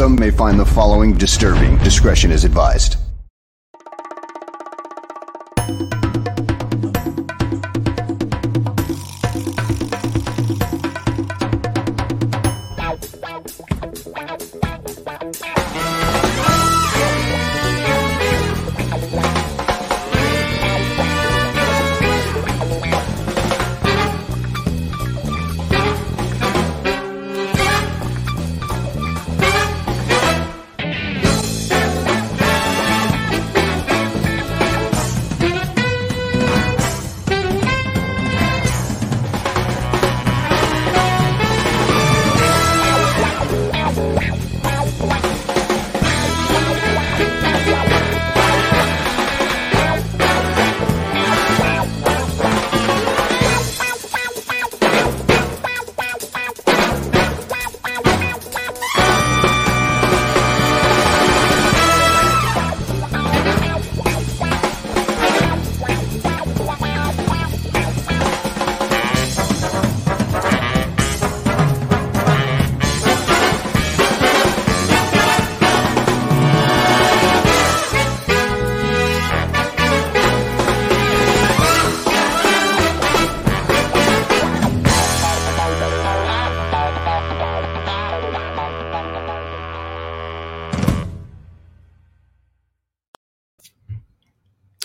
Some may find the following disturbing. Discretion is advised.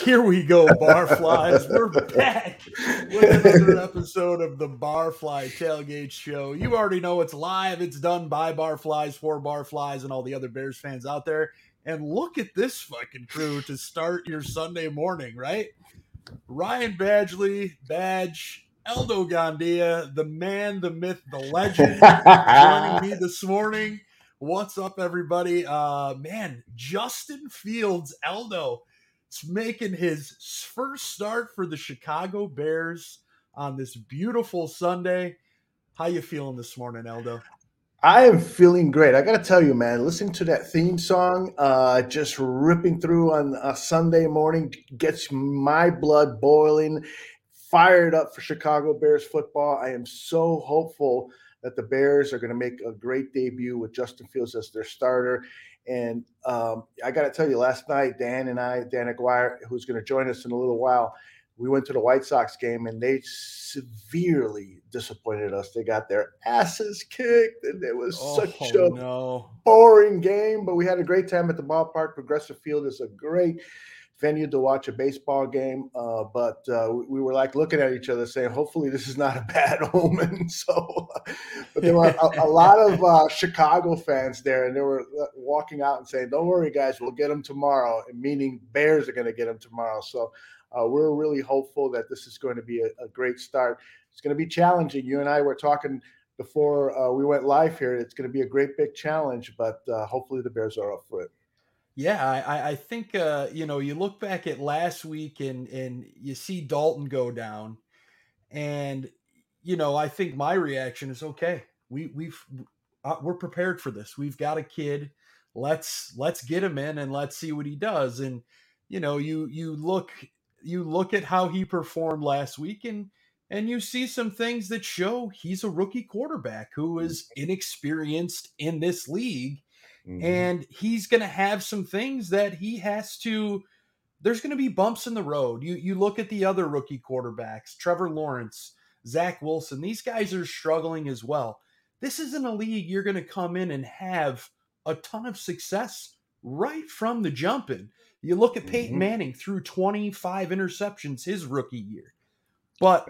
Here we go, Barflies. We're back with another episode of the Barfly Tailgate Show. You already know it's live. It's done by Barflies, for Barflies, and all the other Bears fans out there. And look at this fucking crew to start your Sunday morning, right? Ryan Badgley, Badge, Eldo Gandia, the man, the myth, the legend, joining me this morning. What's up, everybody? Uh, man, Justin Fields, Eldo making his first start for the Chicago Bears on this beautiful Sunday. How you feeling this morning, Eldo? I am feeling great. I got to tell you, man, listening to that theme song, uh, just ripping through on a Sunday morning gets my blood boiling, fired up for Chicago Bears football. I am so hopeful that the Bears are going to make a great debut with Justin Fields as their starter. And um, I got to tell you, last night, Dan and I, Dan Aguirre, who's going to join us in a little while, we went to the White Sox game and they severely disappointed us. They got their asses kicked and it was oh, such a no. boring game, but we had a great time at the ballpark. Progressive Field is a great venue to watch a baseball game. Uh, but uh, we, were like looking at each other saying, hopefully this is not a bad omen. so, but there were a, a lot of uh, Chicago fans there, and they were uh, walking out and saying, don't worry, guys, we'll get them tomorrow, meaning Bears are going to get them tomorrow. So uh, we're really hopeful that this is going to be a, a, great start. It's going to be challenging. You and I were talking before uh, we went live here. It's going to be a great big challenge, but hopefully the Bears are up for it. Yeah, I, I think uh, you know you look back at last week and and you see Dalton go down, and you know I think my reaction is okay. We we've uh, we're prepared for this. We've got a kid. Let's let's get him in and let's see what he does. And you know you you look you look at how he performed last week and and you see some things that show he's a rookie quarterback who is inexperienced in this league Mm-hmm. And he's going to have some things that he has to there's going to be bumps in the road. You you look at the other rookie quarterbacks, Trevor Lawrence, Zach Wilson. These guys are struggling as well. This isn't a league you're going to come in and have a ton of success right from the jump in. You look at Peyton mm-hmm. Manning threw 25 interceptions his rookie year. But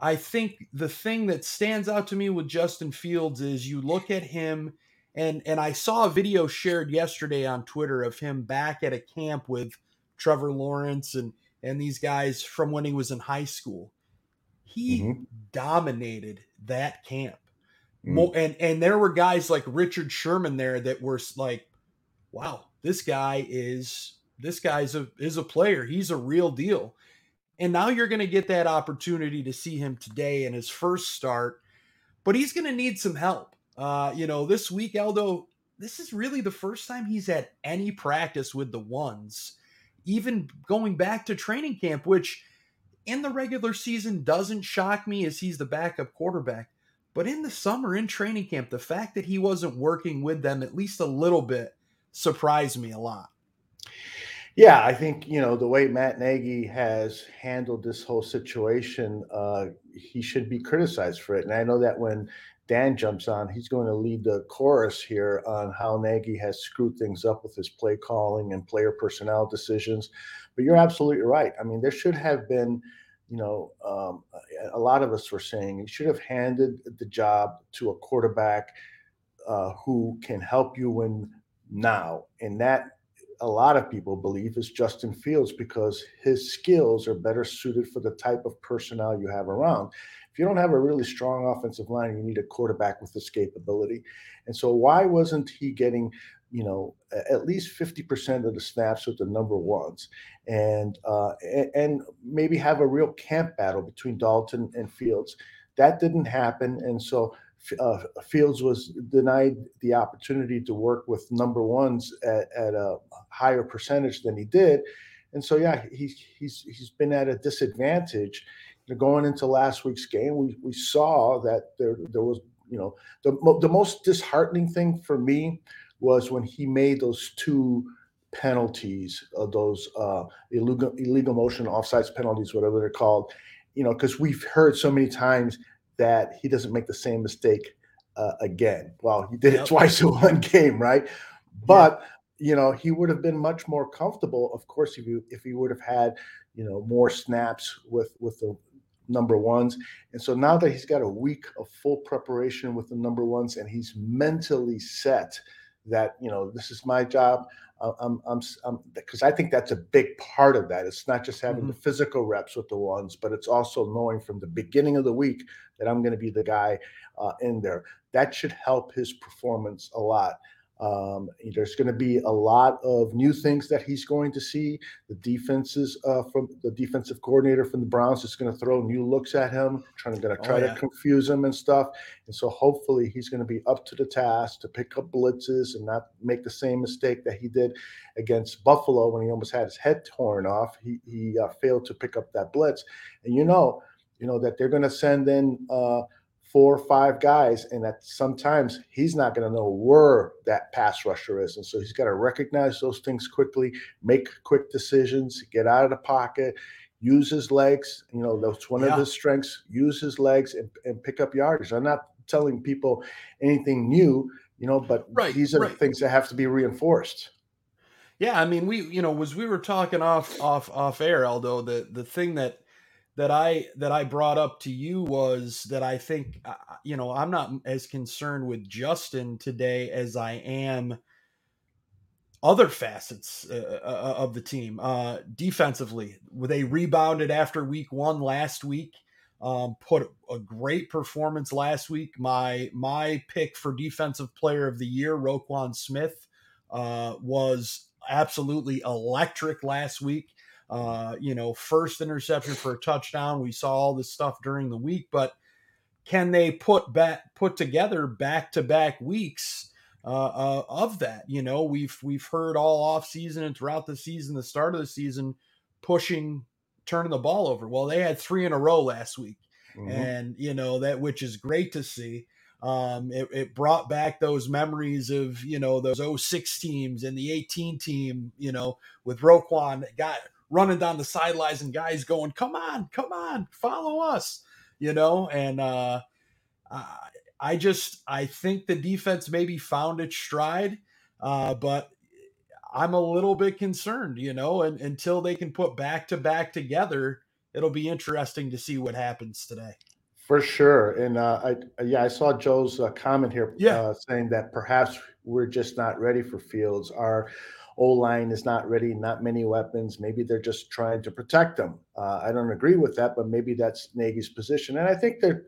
I think the thing that stands out to me with Justin Fields is you look at him and and I saw a video shared yesterday on Twitter of him back at a camp with Trevor Lawrence and and these guys from when he was in high school. He mm-hmm. dominated that camp. Mm. And and there were guys like Richard Sherman there that were like, wow, this guy is this guy's a is a player. He's a real deal. And now you're going to get that opportunity to see him today in his first start, but he's going to need some help. Uh, you know, this week, Aldo, this is really the first time he's had any practice with the ones, even going back to training camp, which in the regular season doesn't shock me as he's the backup quarterback. But in the summer, in training camp, the fact that he wasn't working with them at least a little bit surprised me a lot. Yeah, I think you know the way Matt Nagy has handled this whole situation, uh, he should be criticized for it. And I know that when Dan jumps on, he's going to lead the chorus here on how Nagy has screwed things up with his play calling and player personnel decisions. But you're absolutely right. I mean, there should have been, you know, um, a lot of us were saying he should have handed the job to a quarterback uh, who can help you win now, and that a lot of people believe is Justin Fields because his skills are better suited for the type of personnel you have around. If you don't have a really strong offensive line, you need a quarterback with escapability. And so, why wasn't he getting, you know, at least 50% of the snaps with the number ones and, uh, and maybe have a real camp battle between Dalton and Fields? That didn't happen. And so, uh, Fields was denied the opportunity to work with number ones at, at a higher percentage than he did, and so yeah, he's he's he's been at a disadvantage. You know, going into last week's game, we we saw that there there was you know the the most disheartening thing for me was when he made those two penalties, uh, those uh, illegal illegal motion offsides penalties, whatever they're called. You know, because we've heard so many times that he doesn't make the same mistake uh, again. Well, he did yep. it twice in one game, right? But yeah. you know, he would have been much more comfortable, of course, if you if he would have had you know more snaps with with the number ones. And so now that he's got a week of full preparation with the number ones, and he's mentally set that you know this is my job. I'm, I'm, I'm, because I think that's a big part of that. It's not just having mm-hmm. the physical reps with the ones, but it's also knowing from the beginning of the week that I'm going to be the guy uh, in there. That should help his performance a lot. Um, there's going to be a lot of new things that he's going to see. The defenses uh, from the defensive coordinator from the Browns is going to throw new looks at him, trying to, oh, try oh, yeah. to confuse him and stuff. And so hopefully he's going to be up to the task to pick up blitzes and not make the same mistake that he did against Buffalo when he almost had his head torn off. He he uh, failed to pick up that blitz, and you know, you know that they're going to send in. Uh, four or five guys, and that sometimes he's not going to know where that pass rusher is, and so he's got to recognize those things quickly, make quick decisions, get out of the pocket, use his legs. You know, that's one yeah. of his strengths. Use his legs and, and pick up yardage. I'm not telling people anything new, you know, but right, these are right. the things that have to be reinforced. Yeah, I mean, we you know, was we were talking off off off air, Aldo, the the thing that that I that I brought up to you was that I think uh, uh, you know I'm not as concerned with Justin today as I am other facets uh, uh, uh of the team. Uh, defensively, they rebounded after week one last week. Um, put a great performance last week. My my pick for defensive player of the year, Roquan Smith, was absolutely electric last week uh, you know, first interception for a touchdown. We saw all this stuff during the week, but can they put back put together back to back weeks uh, uh, of that? You know, we've we've heard all off season and throughout the season, the start of the season, pushing turning the ball over. Well, they had three in a row last week, mm-hmm. and you know that which is great to see. Um, it, it, brought back those memories of you know those 06 teams and the 18 team, you know, with Roquan got running down the sidelines and guys going, "Come on, come on, follow us," you know. And uh, I just I think the defense maybe found its stride, uh, but I'm a little bit concerned, you know. And until they can put back to back together, it'll be interesting to see what happens today. For sure, and uh, I yeah I saw Joe's uh, comment here, yeah. Uh, saying that perhaps we're just not ready for Fields. Our O line is not ready, not many weapons. Maybe they're just trying to protect them. Uh, I don't agree with that, but maybe that's Nagy's position. And I think that,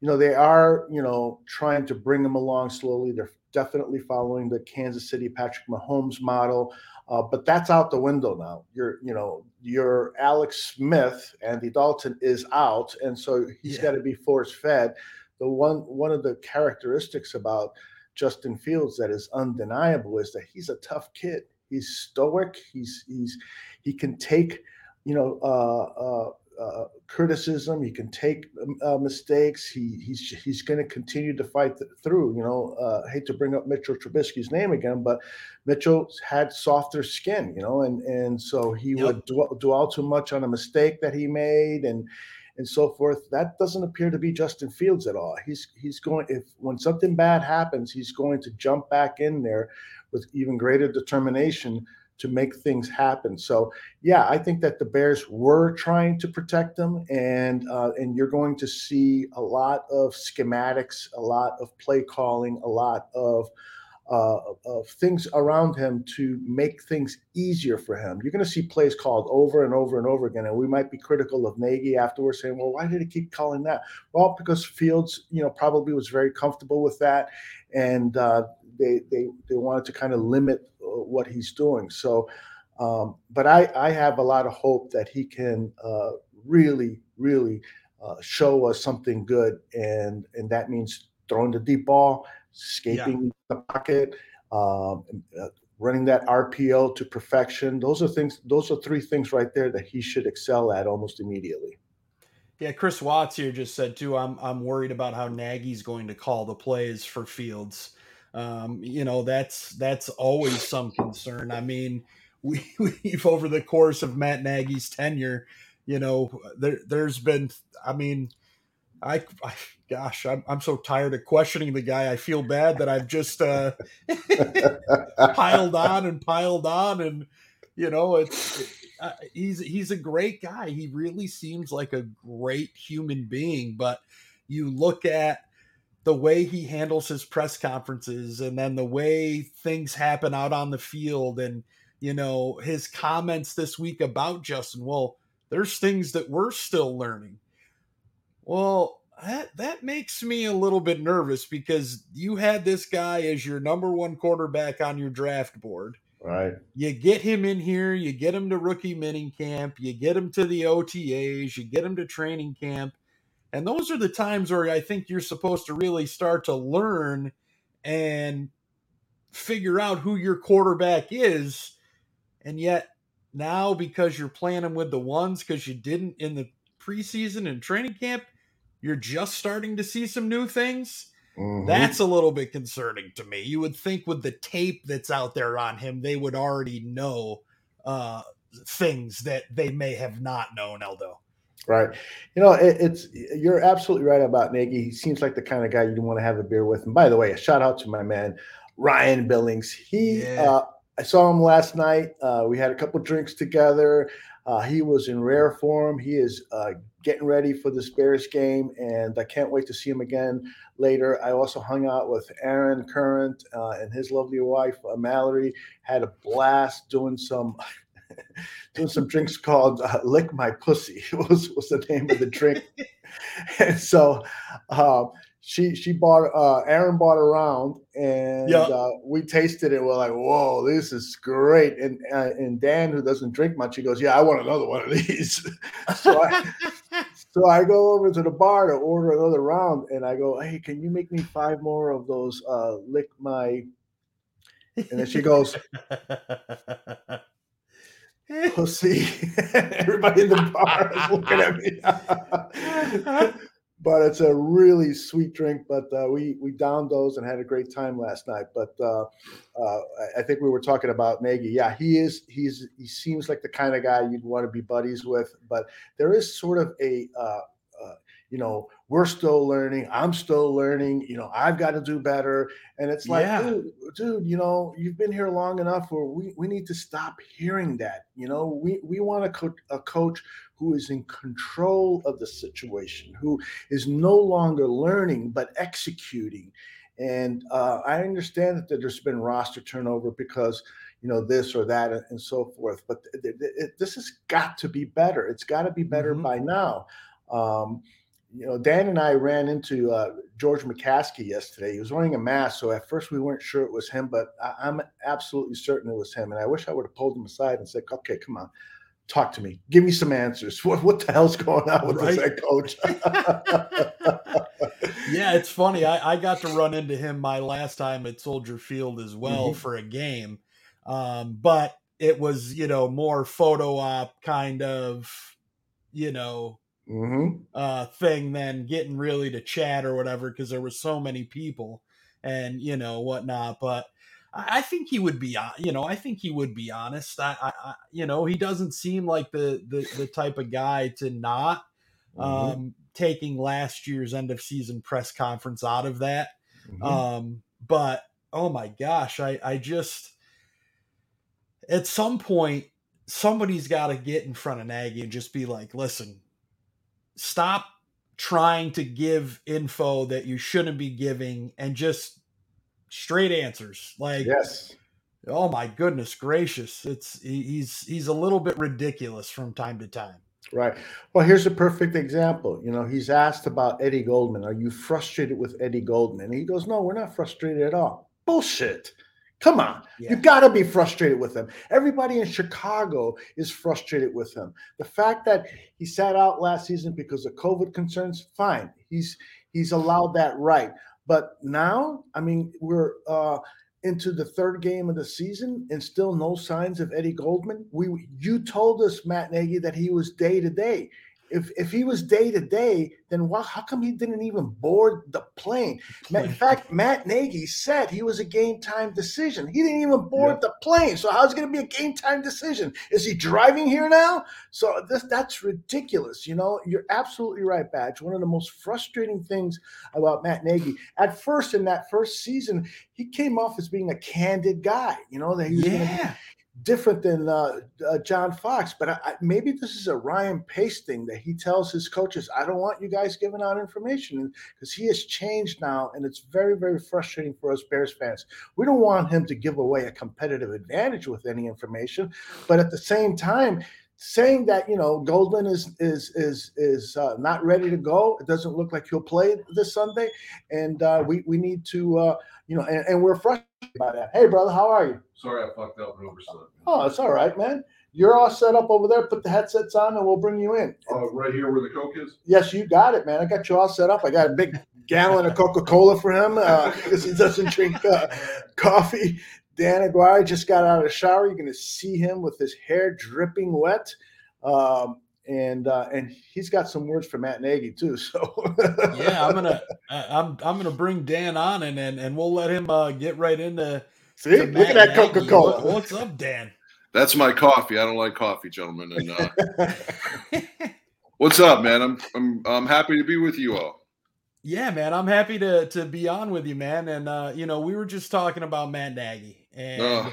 you you know, they are, you know, trying to bring them along slowly. They're definitely following the Kansas City Patrick Mahomes model. Uh, but that's out the window now. You're, you know, your Alex Smith, Andy Dalton is out, and so he's yeah. got to be force fed. The one one of the characteristics about Justin Fields that is undeniable is that he's a tough kid. He's stoic. He's he's he can take, you know, uh, uh, uh, criticism. He can take um, uh, mistakes. He he's he's going to continue to fight th- through. You know, uh, hate to bring up Mitchell Trubisky's name again, but Mitchell had softer skin. You know, and and so he yep. would dwell, dwell too much on a mistake that he made and and so forth. That doesn't appear to be Justin Fields at all. He's he's going if when something bad happens, he's going to jump back in there with even greater determination to make things happen. So yeah, I think that the Bears were trying to protect them, and uh, and you're going to see a lot of schematics, a lot of play calling, a lot of uh, of things around him to make things easier for him. You're going to see plays called over and over and over again, and we might be critical of Nagy afterwards, saying, "Well, why did he keep calling that?" Well, because Fields, you know, probably was very comfortable with that, and uh, they they they wanted to kind of limit what he's doing. So, um, but I, I have a lot of hope that he can uh, really, really uh, show us something good, and and that means throwing the deep ball, escaping yeah. the pocket, um, uh, running that RPO to perfection. Those are things. Those are three things right there that he should excel at almost immediately. Yeah, Chris Watts here just said too. I'm I'm worried about how Nagy's going to call the plays for Fields. Um, you know, that's that's always some concern. I mean, we, we've over the course of Matt Nagy's tenure, you know, there there's been, I mean, I, I gosh, I'm I'm so tired of questioning the guy. I feel bad that I've just uh, piled on and piled on, and you know, it's. It, uh, he's he's a great guy. He really seems like a great human being, but you look at the way he handles his press conferences and then the way things happen out on the field and you know his comments this week about Justin. Well there's things that we're still learning. Well that that makes me a little bit nervous because you had this guy as your number one quarterback on your draft board. Right. You get him in here you get him to rookie mini camp you get him to the OTAs you get him to training camp and those are the times where I think you're supposed to really start to learn and figure out who your quarterback is. And yet now, because you're playing them with the ones because you didn't in the preseason and training camp, you're just starting to see some new things. Mm-hmm. That's a little bit concerning to me. You would think with the tape that's out there on him, they would already know uh, things that they may have not known, Eldo. Right. You know, it, it's you're absolutely right about Nagy. He seems like the kind of guy you'd want to have a beer with. And by the way, a shout out to my man Ryan Billings. He, yeah. uh, I saw him last night. Uh, we had a couple drinks together. Uh, he was in rare form. He is uh, getting ready for this Bears game, and I can't wait to see him again later. I also hung out with Aaron Current uh, and his lovely wife uh, Mallory. Had a blast doing some doing some drinks called uh, "Lick My Pussy" was was the name of the drink, and so uh, she she bought uh, Aaron bought around, and yep. uh, we tasted it. We're like, "Whoa, this is great!" And uh, and Dan, who doesn't drink much, he goes, "Yeah, I want another one of these." so I so I go over to the bar to order another round, and I go, "Hey, can you make me five more of those uh, lick my?" And then she goes pussy. Everybody in the bar is looking at me. but it's a really sweet drink. But uh, we we downed those and had a great time last night. But uh, uh, I think we were talking about Nagy. Yeah, he is. He's he seems like the kind of guy you'd want to be buddies with. But there is sort of a uh, you know we're still learning. I'm still learning. You know, I've got to do better. And it's like, yeah. dude, dude, you know, you've been here long enough where we, we need to stop hearing that. You know, we, we want a, co- a coach who is in control of the situation, who is no longer learning, but executing. And uh, I understand that there's been roster turnover because, you know, this or that and so forth. But th- th- th- this has got to be better. It's got to be better mm-hmm. by now. Um, you know, Dan and I ran into uh, George McCaskey yesterday. He was wearing a mask, so at first we weren't sure it was him, but I, am absolutely certain it was him. And I wish I would have pulled him aside and said, "Okay, come on, talk to me. Give me some answers. What what the hell's going on with right? this head coach?" yeah, it's funny. I, I got to run into him my last time at Soldier Field as well mm-hmm. for a game, um, but it was you know more photo op kind of you know mm-hmm. uh, thing than getting really to chat or whatever because there were so many people and you know whatnot. But I, I, think he would be, you know, I think he would be honest. I, I, you know, he doesn't seem like the the, the type of guy to not mm-hmm. um, taking last year's end of season press conference out of that. Mm-hmm. Um, but oh my gosh, I I just at some point somebody's got to get in front of Nagy and just be like, listen, stop trying to give info that you shouldn't be giving and just straight answers. Like, yes. Oh my goodness gracious. It's he's he's a little bit ridiculous from time to time. Right. Well, here's a perfect example. You know, he's asked about Eddie Goldman. Are you frustrated with Eddie Goldman? And he goes, No, we're not frustrated at all. Bullshit. Come on. Yeah. You got to be frustrated with him. Everybody in Chicago is frustrated with him. The fact that he sat out last season because of COVID concerns, fine. He's he's allowed that right. But now, I mean, we're uh into the third game of the season and still no signs of Eddie Goldman. We you told us Matt Nagy that he was day to day if if he was day to day, then why, how come he didn't even board the plane? In fact, Matt Nagy said he was a game time decision. He didn't even board the plane. So how's it going to be a game time decision? Is he driving here now? So this that's ridiculous. You know, you're absolutely right, Badge. One of the most frustrating things about Matt Nagy at first in that first season, he came off as being a candid guy. You know that he was yeah different than uh, uh, John Fox, but I, I, maybe this is a Ryan Pace thing that he tells his coaches, "I don't want you guys giving out information," because he has changed now, and it's very, very frustrating for us Bears fans. We don't want him to give away a competitive advantage with any information, but at the same time, saying that you know Goldman is is is is uh, not ready to go. It doesn't look like he'll play this Sunday, and uh, we we need to uh, you know, and, and we're frustrated by that. Hey, brother, how are you? Sorry, I fucked up and overslept. Oh, it's all right, man. You're all set up over there. Put the headsets on, and we'll bring you in. Uh, right here where the Coke is. Yes, you got it, man. I got you all set up. I got a big gallon of Coca Cola for him because uh, he doesn't drink uh, coffee. Dan Aguirre just got out of the shower. You're going to see him with his hair dripping wet. Um, and uh, and he's got some words for Matt Nagy too. So yeah, I'm gonna I'm I'm gonna bring Dan on and and, and we'll let him uh, get right into. See, look at that Coca Cola. What, what's up, Dan? That's my coffee. I don't like coffee, gentlemen. And uh, what's up, man? I'm I'm I'm happy to be with you all. Yeah, man, I'm happy to to be on with you, man. And uh, you know, we were just talking about Matt Nagy and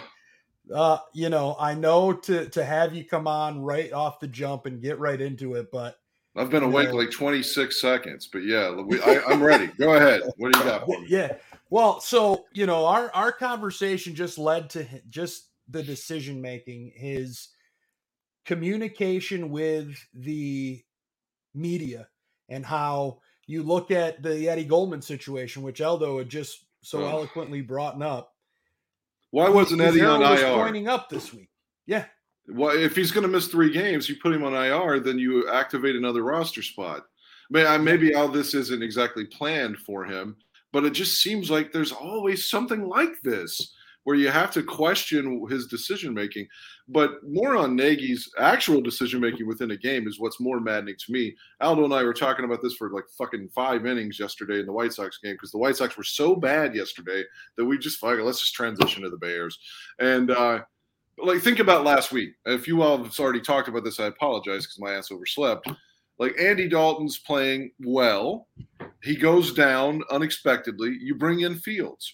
uh, you know, I know to to have you come on right off the jump and get right into it, but I've been awake know, like 26 seconds, but yeah, we, I, am ready. Go ahead. What do you got? Yeah. Well, so you know, our our conversation just led to just the decision making, his communication with the media, and how you look at the Eddie Goldman situation, which Eldo had just so oh. eloquently brought up why wasn't Eddie on was IR? Pointing up this week. Yeah. Well, if he's going to miss three games, you put him on IR, then you activate another roster spot. I mean, maybe all this isn't exactly planned for him, but it just seems like there's always something like this where you have to question his decision making. But more on Nagy's actual decision making within a game is what's more maddening to me. Aldo and I were talking about this for like fucking five innings yesterday in the White Sox game because the White Sox were so bad yesterday that we just fuck let's just transition to the Bears. And uh, like think about last week. If you all have already talked about this, I apologize because my ass overslept. Like Andy Dalton's playing well. He goes down unexpectedly. You bring in Fields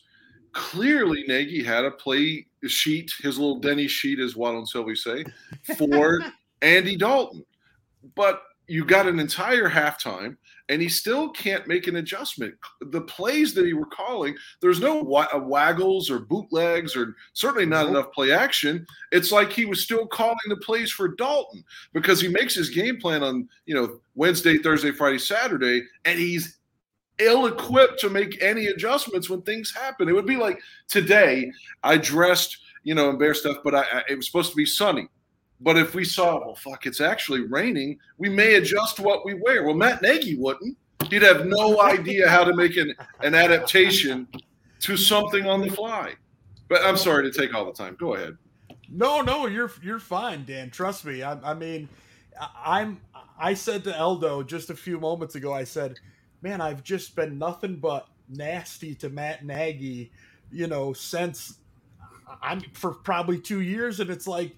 clearly Nagy had a play sheet, his little Denny sheet, as Waddle and Silvy say, for Andy Dalton. But you got an entire halftime, and he still can't make an adjustment. The plays that he were calling, there's no wa- uh, waggles or bootlegs or certainly not enough play action. It's like he was still calling the plays for Dalton because he makes his game plan on you know Wednesday, Thursday, Friday, Saturday, and he's ill-equipped to make any adjustments when things happen. It would be like today. I dressed, you know, in bear stuff, but I, I it was supposed to be sunny. But if we saw, well, fuck, it's actually raining, we may adjust what we wear. Well, Matt Nagy wouldn't. He'd have no idea how to make an, an adaptation to something on the fly. But I'm sorry to take all the time. Go ahead. No, no, you're you're fine, Dan. Trust me. I, I mean, I'm. I said to Eldo just a few moments ago. I said, "Man, I've just been nothing but nasty to Matt Nagy, you know, since I'm for probably two years." And it's like,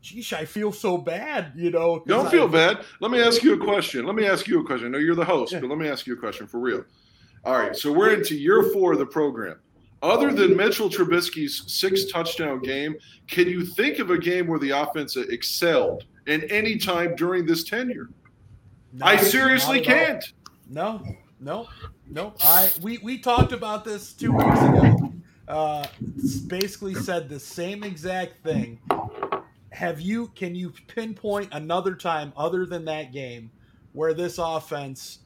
geez, I feel so bad, you know. Don't feel I- bad. Let me ask you a question. Let me ask you a question. I know you're the host, Yeah. but let me ask you a question for real. All right, so we're into year four of the program. Other than Mitchell Trubisky's six touchdown game, can you think of a game where the offense excelled in any time during this tenure? No, I seriously not can't. No, no, no. I we we talked about this two weeks ago. Uh, basically said the same exact thing. Have you? Can you pinpoint another time other than that game where this offense,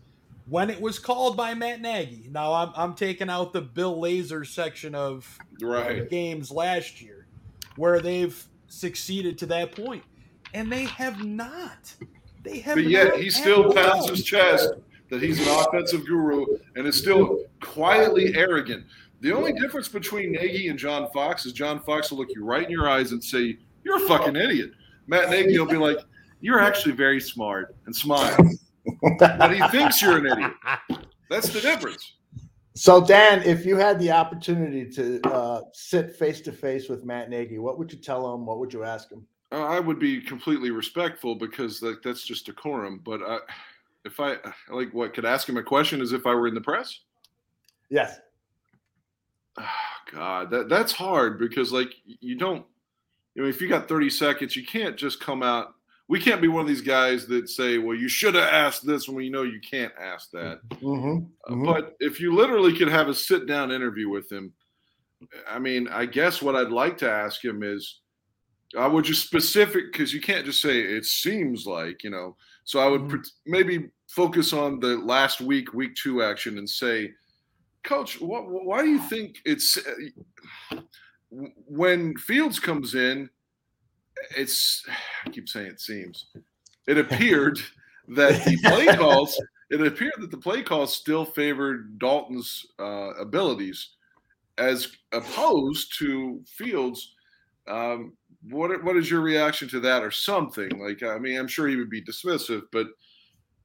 when it was called by Matt Nagy? Now I'm I'm taking out the Bill Lazor section of Right. games last year, where they've succeeded to that point, and they have not. They have. But yet he still pounds his chest that he's an offensive guru and is still quietly arrogant. The only difference between Nagy and John Fox is John Fox will look you right in your eyes and say, You're a fucking idiot. Matt Nagy will be like, You're actually very smart and smile. but he thinks you're an idiot. That's the difference. So, Dan, if you had the opportunity to uh, sit face to face with Matt Nagy, what would you tell him? What would you ask him? Uh, I would be completely respectful because that, that's just decorum. But I, if I like, what could ask him a question as if I were in the press? Yes. Oh, God, that that's hard because like you don't. You know, if you got 30 seconds, you can't just come out. We can't be one of these guys that say, "Well, you should have asked this," when you know you can't ask that. Mm-hmm. Uh, Mhm. But if you literally could have a sit down interview with him, I mean, I guess what I'd like to ask him is, I would just specific because you can't just say it seems like you know. So I would Mhm. pret- maybe focus on the last week, week two action, and say, Coach, what, why do you think it's uh, when Fields comes in? It's I keep saying it seems. It appeared that the play calls. It appeared that the play calls still favored Dalton's uh, abilities, as opposed to Fields. Um, what what is your reaction to that, or something like? I mean, I'm sure he would be dismissive, but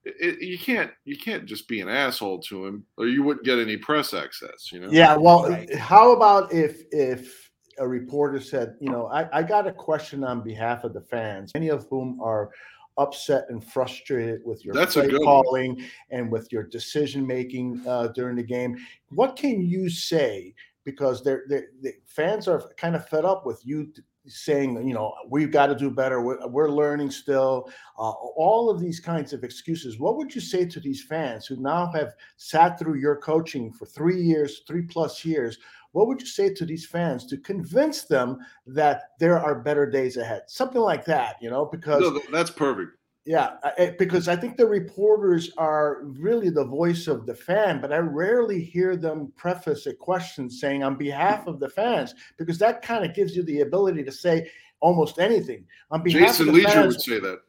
it, you can't you can't just be an asshole to him, or you wouldn't get any press access. You know? Yeah. Well, Right. how about if if a reporter said, you know, I, I got a question on behalf of the fans, many of whom are upset and frustrated with your That's play good one. calling and with your decision making uh, during the game. What can you say? Because they're, they're, the fans are kind of fed up with you saying, you know, we've got to do better. We're, we're learning still. Uh, all of these kinds of excuses. What would you say to these fans who now have sat through your coaching for three years, three plus years? What would you say to these fans to convince them that there are better days ahead? Something like that, you know, because No, that's perfect. Yeah, I- I- because I think the reporters are really the voice of the fan, but I rarely hear them preface a question saying on behalf of the fans, because that kind of gives you the ability to say almost anything. On behalf Jason of the Leisure fans, would say that.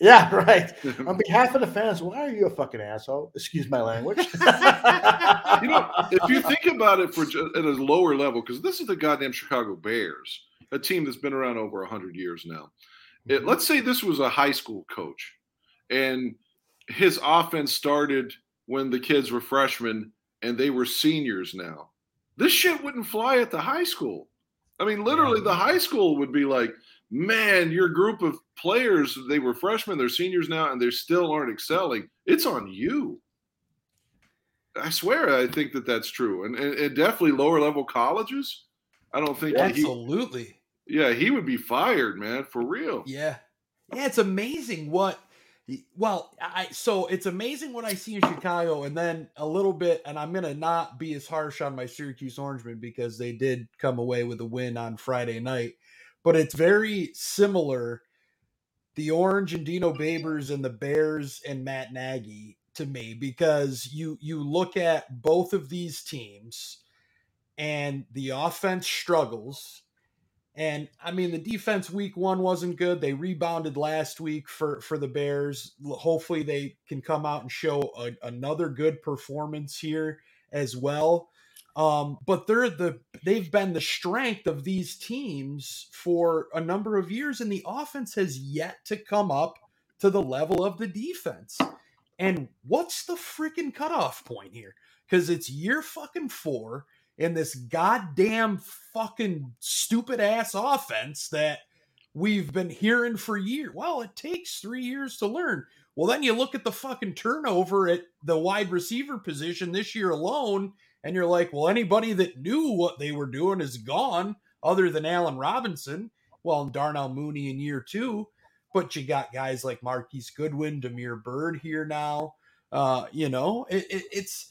yeah, right. on behalf of the fans, why are you a fucking asshole? Excuse my language. you know, if you think about it for ju- at a lower level, because this is the goddamn Chicago Bears, a team that's been around over hundred years now. It, let's say this was a high school coach, and his offense started when the kids were freshmen and they were seniors now. This shit wouldn't fly at the high school. I mean, literally, the high school would be like, "Man, your group of players, they were freshmen, they're seniors now, and they still aren't excelling. It's on you." I swear, I think that that's true, and, and, and definitely lower level colleges. I don't think that he, Absolutely. Yeah, he would be fired, man, for real. Yeah. Yeah, it's amazing what Well, I so it's amazing what I see in Chicago, and then a little bit, and I'm gonna not be as harsh on my Syracuse Orangemen because they did come away with a win on Friday night, but it's very similar. The Orange and Dino Babers and the Bears and Matt Nagy to me because you you look at both of these teams and the offense struggles and I mean, the defense week one wasn't good. They rebounded last week for for the Bears. Hopefully, they can come out and show a, another good performance here as well. Um, but they're the they've been the strength of these teams for a number of years, and the offense has yet to come up to the level of the defense. And what's the freaking cutoff point here? Because it's year fucking four in this goddamn fucking stupid ass offense that we've been hearing for years. Well, it takes three years to learn. Well, then you look at the fucking turnover at the wide receiver position this year alone, and you're like, well, anybody that knew what they were doing is gone, other than Allen Robinson. Well, and Darnell Mooney in year two. But you got guys like Marquise Goodwin, Damiere Byrd here now. Uh, you know, it, it, it's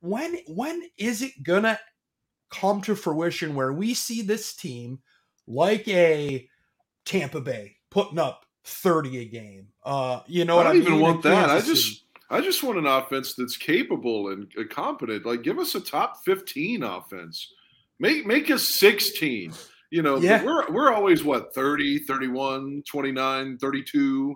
when when is it gonna come to fruition where we see this team like a Tampa Bay putting up 30 a game? Uh, you know, I don't I even mean? want that. I just City. I just want an offense that's capable and competent. Like give us a top 15 offense. Make make us 16. You know, Yeah. we're we're always what 30, 31, 29, 32.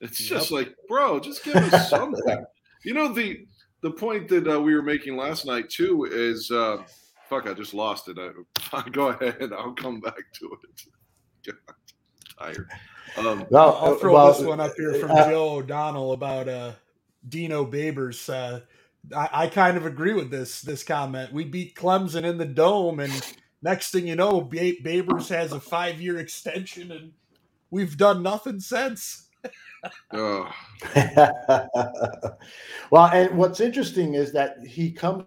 It's just like, bro, just give us something. you know the the point that uh, we were making last night too is uh fuck, I just lost it. I, go ahead, I'll come back to it. God, tired. Um, Well, I'll throw well, this one up here from uh, Joe O'Donnell about uh, Dino Babers. Uh, I, I kind of agree with this this comment. We beat Clemson in the dome, and next thing you know, Babers has a five year extension, and we've done nothing since. Oh, well, and what's interesting is that he comes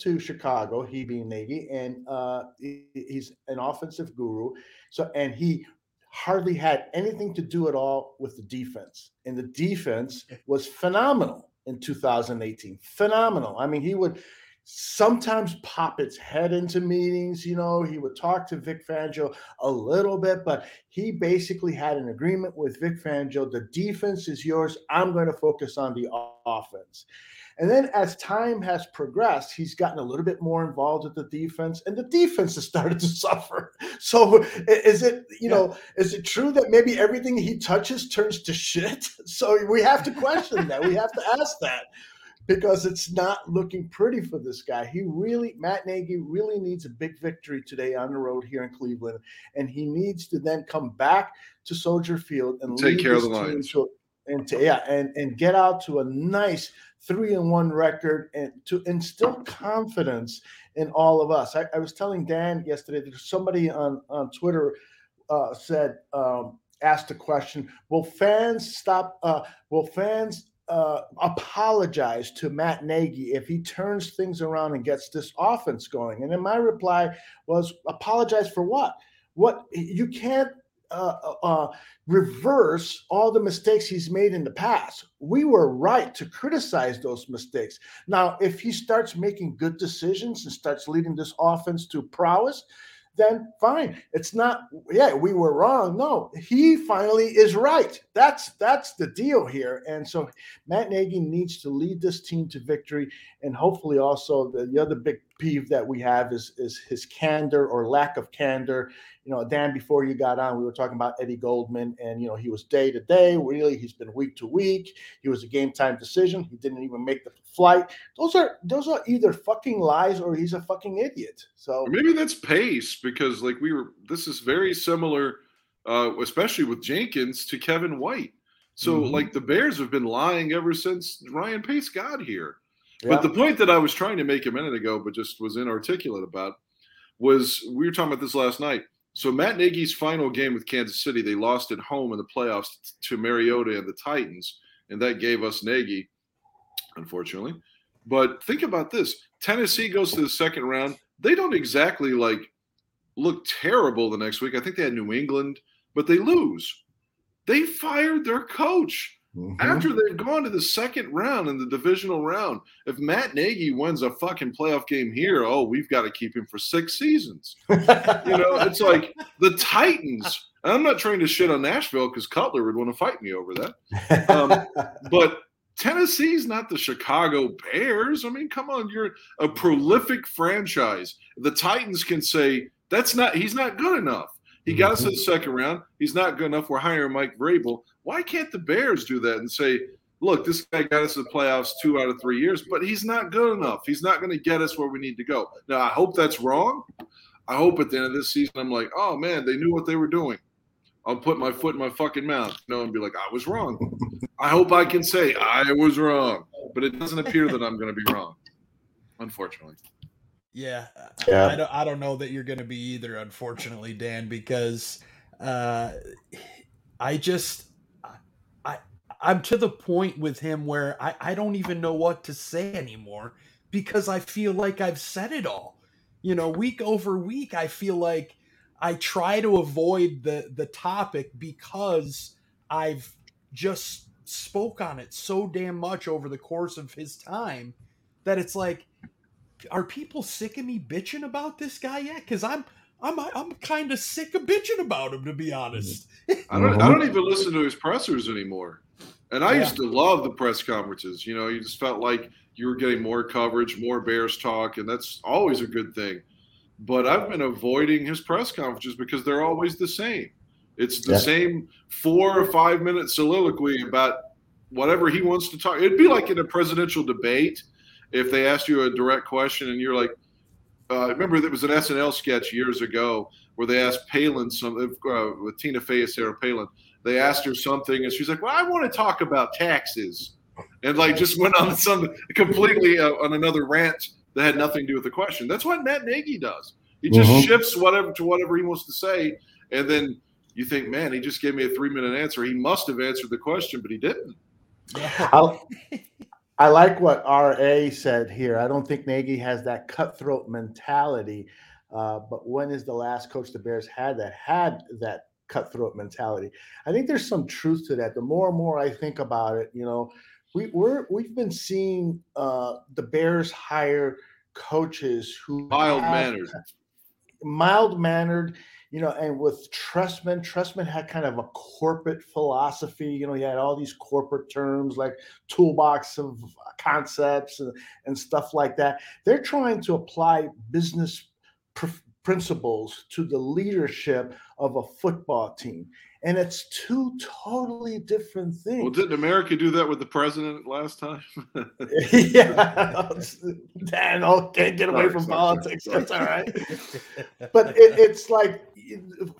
to Chicago, he being Nagy, and uh, he- he's an offensive guru. So, and he hardly had anything to do at all with the defense, and the defense was phenomenal in 2018. Phenomenal. I mean, he would sometimes pop its head into meetings. You know, he would talk to Vic Fangio a little bit, but he basically had an agreement with Vic Fangio. The defense is yours. I'm going to focus on the offense. And then as time has progressed, he's gotten a little bit more involved with the defense, and the defense has started to suffer. So is it, you Yeah. know, is it true that maybe everything he touches turns to shit? So we have to question that. We have to ask that because it's not looking pretty for this guy. He really, Matt Nagy really needs a big victory today on the road here in Cleveland, and he needs to then come back to Soldier Field and Take care of the Lions. to- and to, yeah, and and get out to a nice three and one record and to instill confidence in all of us. I, I was telling Dan yesterday that somebody on on Twitter uh, said um, asked a question: Will fans stop? Uh, will fans uh, apologize to Matt Nagy if he turns things around and gets this offense going? And then my reply was, apologize for what? What you can't uh, uh, reverse all the mistakes he's made in the past. We were right to criticize those mistakes. Now, if he starts making good decisions and starts leading this offense to prowess, then fine. It's not, yeah, we were wrong. No, he finally is right. That's that's the deal here. And so Matt Nagy needs to lead this team to victory. And hopefully also the, the other big peeve that we have is is his candor or lack of candor. You know, Dan, before you got on, we were talking about Eddie Goldman, and you know, he was day to day, really, he's been week to week. He was a game time decision. He didn't even make the flight. Those are those are either fucking lies or he's a fucking idiot. So maybe that's pace because like we were this is very similar uh especially with Jenkins to Kevin White. So Mhm. like the Bears have been lying ever since Ryan Pace got here. Yeah. But the point that I was trying to make a minute ago but just was inarticulate about was we were talking about this last night. So Matt Nagy's final game with Kansas City, they lost at home in the playoffs to Mariota and the Titans, and that gave us Nagy, unfortunately. But think about this: Tennessee goes to the second round. They don't exactly like look terrible the next week. I think they had New England, but they lose. They fired their coach. Mm-hmm. After they've gone to the second round in the divisional round, if Matt Nagy wins a fucking playoff game here, oh, we've got to keep him for six seasons. you know, it's like the Titans. I'm not trying to shit on Nashville because Cutler would want to fight me over that. Um, but Tennessee's not the Chicago Bears. I mean, come on, you're a prolific franchise. The Titans can say that's not he's not good enough. He got us to the mm-hmm. second round. He's not good enough. We're hiring Mike Vrabel. Why can't the Bears do that and say, look, this guy got us to the playoffs two out of three years, but he's not good enough. He's not going to get us where we need to go. Now, I hope that's wrong. I hope at the end of this season, I'm like, oh man, they knew what they were doing. I'll put my foot in my fucking mouth, you know, and be like, I was wrong. I hope I can say I was wrong, but it doesn't appear that I'm going to be wrong, unfortunately. Yeah, yeah. I, don't. I don't know that you're going to be either, unfortunately, Dan, because uh, I just I I'm to the point with him where I I don't even know what to say anymore because I feel like I've said it all. You know, week over week, I feel like I try to avoid the the topic because I've just spoke on it so damn much over the course of his time that it's like are people sick of me bitching about this guy yet? Because I'm I'm I'm kind of sick of bitching about him to be honest. I don't I don't even listen to his pressers anymore. And I yeah. used to love the press conferences. You know, you just felt like you were getting more coverage, more Bears talk, and that's always a good thing. But I've been avoiding his press conferences because they're always the same. It's the yeah. same four or five minute soliloquy about whatever he wants to talk. It'd be like in a presidential debate if they asked you a direct question and you're like, uh, remember there was an SNL sketch years ago where they asked Palin something uh, with Tina Fey and Sarah Palin. They asked her something and she's like, "Well, I want to talk about taxes," and like just went on some completely uh, on another rant that had nothing to do with the question. That's what Matt Nagy does. He just mm-hmm. shifts whatever to whatever he wants to say, and then you think, man, he just gave me a three minute answer. He must have answered the question, but he didn't. Yeah. I like what RA said here. I don't think Nagy has that cutthroat mentality. Uh, but when is the last coach the Bears had that had that cutthroat mentality? I think there's some truth to that. The more and more I think about it, you know, we, we're we've been seeing uh, the Bears hire coaches who mild mannered, mild mannered you know, and with Trestman, Trestman had kind of a corporate philosophy. You know, he had all these corporate terms like toolbox of concepts and, and stuff like that. They're trying to apply business pr- principles to the leadership of a football team and it's two totally different things. Well, didn't America do that with the president last time? yeah, Dan, I can't get away sorry, from sorry, politics. Sorry. That's all right. but it, it's like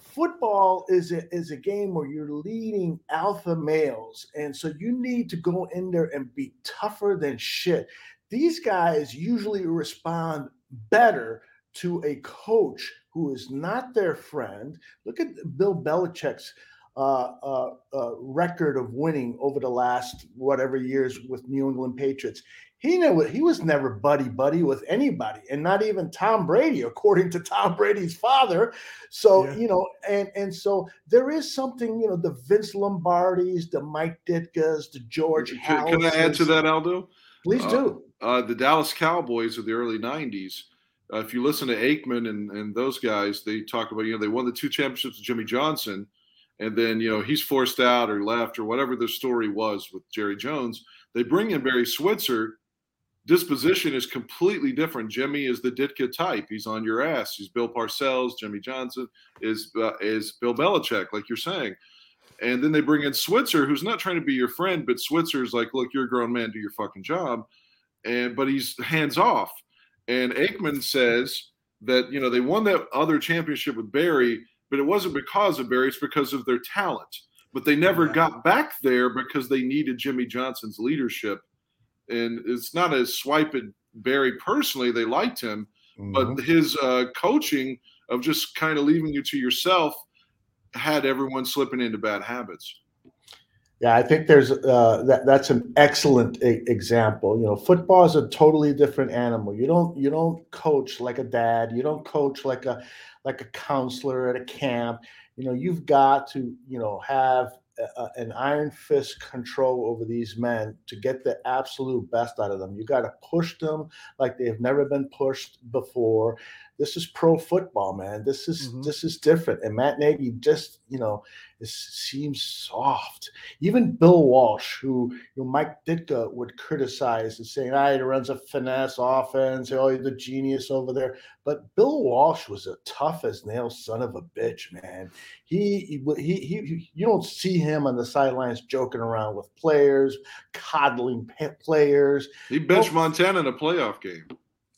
football is a, is a game where you're leading alpha males, and so you need to go in there and be tougher than shit. These guys usually respond better to a coach who is not their friend. Look at Bill Belichick's uh, uh, uh, record of winning over the last whatever years with New England Patriots. He knew he was never buddy buddy with anybody, and not even Tom Brady, according to Tom Brady's father. So yeah. you know, and and so there is something, you know, the Vince Lombardis, the Mike Ditkas, the George. Can, can I add to that, Aldo? Please do. Uh, uh, the Dallas Cowboys of the early '90s uh, if you listen to Aikman and, and those guys, they talk about, you know, they won the two championships with Jimmy Johnson. And then, you know, he's forced out or left or whatever the story was with Jerry Jones. They bring in Barry Switzer. Disposition is completely different. Jimmy is the Ditka type. He's on your ass. He's Bill Parcells. Jimmy Johnson is uh, is Bill Belichick, like you're saying. And then they bring in Switzer, who's not trying to be your friend, but Switzer's like, look, you're a grown man, do your fucking job. And but he's hands off. And Aikman says that you know they won that other championship with Barry, but it wasn't because of Barry; it's because of their talent. But they never got back there because they needed Jimmy Johnson's leadership. And it's not a swipe at Barry personally; they liked him, mm-hmm. but his uh, coaching of just kind of leaving you to yourself had everyone slipping into bad habits. Yeah, I think there's uh, that. That's an excellent example. You know, football is a totally different animal. You don't you don't coach like a dad. You don't coach like a like a counselor at a camp. You know, you've got to you know have a, an iron fist control over these men to get the absolute best out of them. You got to push them like they've never been pushed before. This is pro football, man. This is mm-hmm. this is different. And Matt Nagy just, you know, it seems soft. Even Bill Walsh, who you know, Mike Ditka would criticize and saying, "Ah, he runs a finesse offense. Oh, he's the genius over there." But Bill Walsh was a tough as nails son of a bitch, man. He, he, he, he you don't see him on the sidelines joking around with players, coddling players. He benched well, Montana in a playoff game.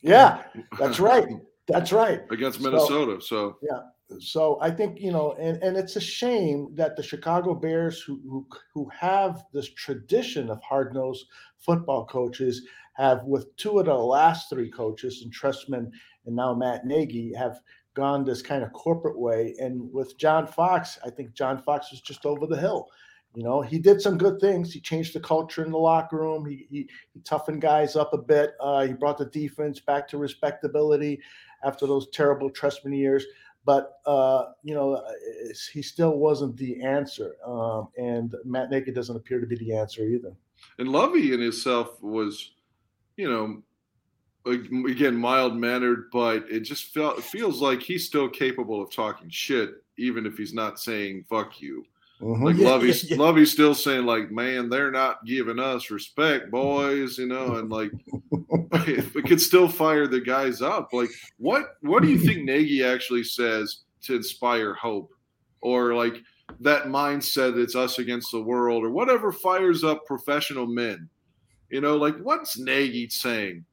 Yeah, that's right. That's right. Against Minnesota. So, so yeah so I think you know, and, and it's a shame that the Chicago Bears, who who, who have this tradition of hard nosed football coaches, have with two of the last three coaches, and Trestman and now Matt Nagy, have gone this kind of corporate way. And with John Fox, I think John Fox was just over the hill. You know, he did some good things. He changed the culture in the locker room. He he, he toughened guys up a bit. Uh, he brought the defense back to respectability after those terrible Trestman years but uh, you know he still wasn't the answer, um, and Matt Nagy doesn't appear to be the answer either. And Lovie in himself was, you know, again mild mannered, but it just felt it feels like he's still capable of talking shit, even if he's not saying "fuck you." Mm-hmm. Like Lovie's, yeah, yeah. Lovie's still saying like, "Man, they're not giving us respect, boys," you know, and like, we could still fire the guys up. Like, what what do you think Nagy actually says to inspire hope, or like that mindset that's us against the world, or whatever fires up professional men? You know, like what's Nagy saying?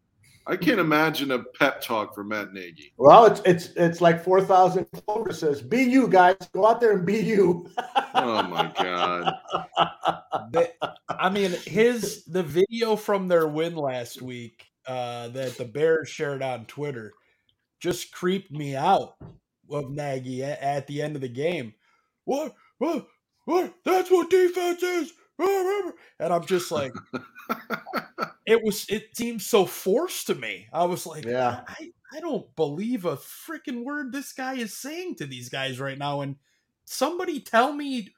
I can't imagine a pep talk for Matt Nagy. Well, it's it's it's like four thousand Clover says, "Be you guys, go out there and be you." oh my god! I mean, his the video from their win last week uh, that the Bears shared on Twitter just creeped me out of Nagy at, at the end of the game. What? What? What? That's what defense is. And I'm just like, it was it seemed so forced to me. I was like, yeah, I, I don't believe a freaking word this guy is saying to these guys right now. And somebody tell me,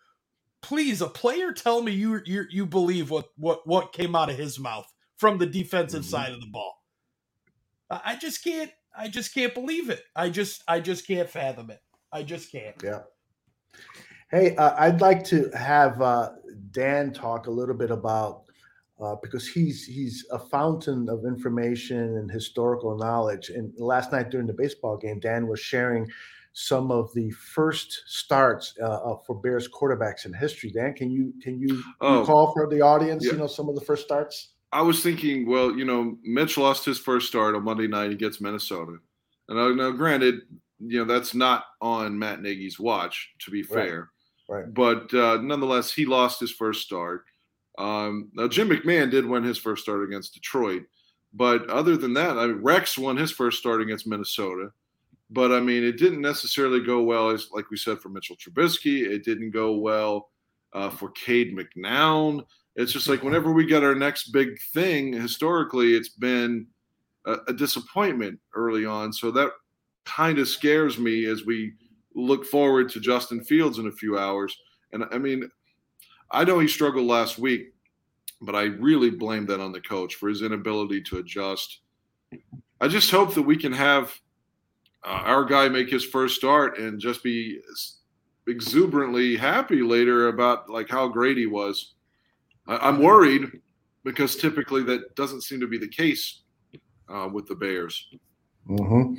please, a player tell me you you you believe what what what came out of his mouth from the defensive mm-hmm. side of the ball. I just can't I just can't believe it. I just I just can't fathom it. I just can't. Yeah. Hey, uh, I'd like to have uh, Dan talk a little bit about uh, because he's he's a fountain of information and historical knowledge. And last night during the baseball game, Dan was sharing some of the first starts uh, uh for Bears quarterbacks in history. Dan, can you can you oh, recall for the audience, yeah. you know, some of the first starts? I was thinking, well, you know, Mitch lost his first start on Monday night against Minnesota, and I know, granted, you know, that's not on Matt Nagy's watch, to be fair. Right. Right. But uh, nonetheless, he lost his first start. Um, now Jim McMahon did win his first start against Detroit, but other than that, I mean, Rex won his first start against Minnesota. But I mean, it didn't necessarily go well, as like we said for Mitchell Trubisky. It didn't go well uh, for Cade McNown. It's just like whenever we get our next big thing, historically, it's been a, a disappointment early on. So that kind of scares me as we look forward to Justin Fields in a few hours. And I mean, I know he struggled last week, but I really blame that on the coach for his inability to adjust. I just hope that we can have uh, our guy make his first start and just be exuberantly happy later about like how great he was. I, am worried because typically that doesn't seem to be the case uh, with the Bears. Mm-hmm.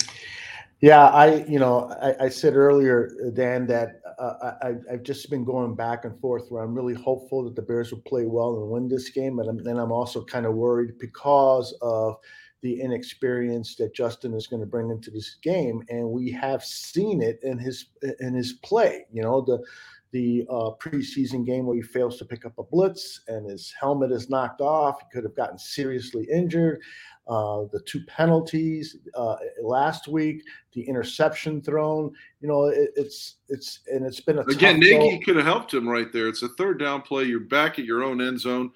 Yeah, I you know I, I said earlier, Dan, that uh, I, have just been going back and forth where I'm really hopeful that the Bears will play well and win this game, and then I'm also kind of worried because of the inexperience that Justin is going to bring into this game, and we have seen it in his in his play. You know the the uh, preseason game where he fails to pick up a blitz and his helmet is knocked off. He could have gotten seriously injured uh, the two penalties uh, last week, the interception thrown. You know, it, it's it's and it's been a again. Nagy could have helped him right there. It's a third down play. You're back at your own end zone.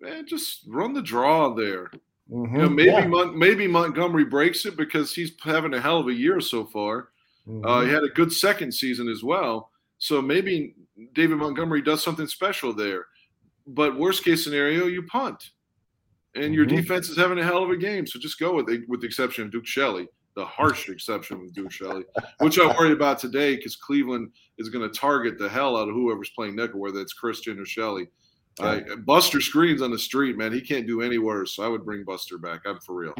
Man, just run the draw there. Mm-hmm. You know, maybe yeah. Mon- maybe Montgomery breaks it because he's having a hell of a year so far. Mm-hmm. Uh, he had a good second season as well. So maybe David Montgomery does something special there. But worst case scenario, you punt, and your Mhm. defense is having a hell of a game. So just go with it, with the exception of Duke Shelley, the harsh exception with Duke Shelley, which I'm worried about today because Cleveland is going to target the hell out of whoever's playing nickel, whether it's Christian or Shelley. I, Buster Skrine's on the street, man. He can't do any worse. So I would bring Buster back. I'm for real.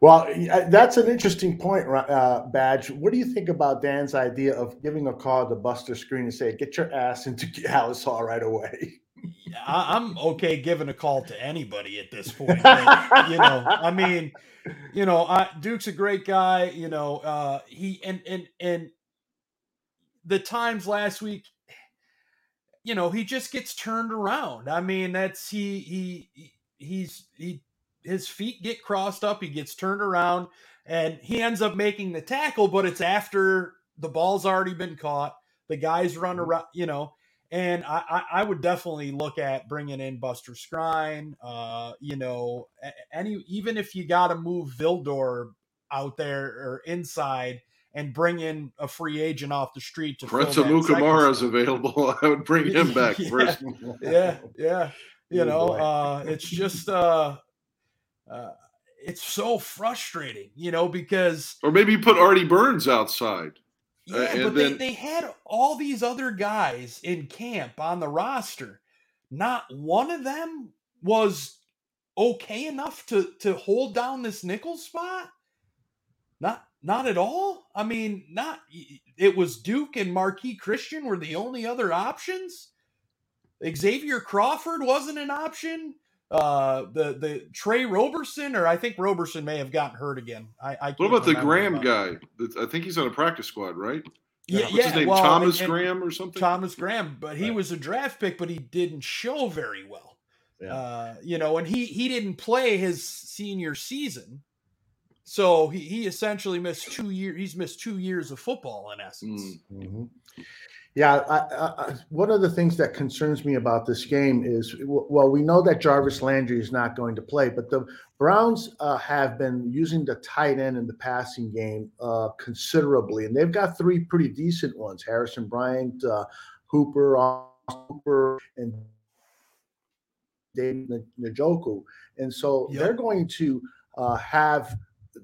Well, that's an interesting point, uh, Badge. What do you think about Dan's idea of giving a call to Buster Skrine and say, "Get your ass into Halas Hall right away"? I, I'm okay giving a call to anybody at this point. but, you know, I mean, you know, I, Duke's a great guy. You know, uh, he and and and the times last week, you know, he just gets turned around. I mean, that's he he he- he's he his feet get crossed up, he gets turned around, and he ends up making the tackle, but it's after the ball's already been caught. The guys run around, you know, and I, I, I would definitely look at bringing in Buster Skrine. Uh, you know, any even if you got to move Vildor out there or inside and bring in a free agent off the street to Prince second Amukamara is available. I would bring him back Yeah. first. Yeah, yeah. You Oh, know, uh, it's just uh, uh, it's so frustrating, you know, because Or maybe put Artie Burns outside. Yeah, Uh, but then- they, they had all these other guys in camp on the roster. Not one of them was okay enough to to hold down this nickel spot. Not not at all. I mean, not it was Duke and Marquis Christian were the only other options. Xavier Crawford wasn't an option. Uh, the the Tre Roberson, or I think Roberson may have gotten hurt again. I, I What about the Graham but- guy? That- I think he's on a practice squad, right? Yeah, What's yeah, his name? well, Thomas and- and Graham or something? Thomas Graham, but he Right. was a draft pick, but he didn't show very well. Yeah. Uh, you know, and he he didn't play his senior season, so he he essentially missed two years. He's missed two years of football in essence. Mm. Yeah, I, I, one of the things that concerns me about this game is, well, we know that Jarvis Landry is not going to play, but the Browns uh, have been using the tight end in the passing game uh, considerably, and they've got three pretty decent ones: Harrison Bryant, uh, Hooper, Austin Hooper, and David Njoku. And so Yep. they're going to uh, have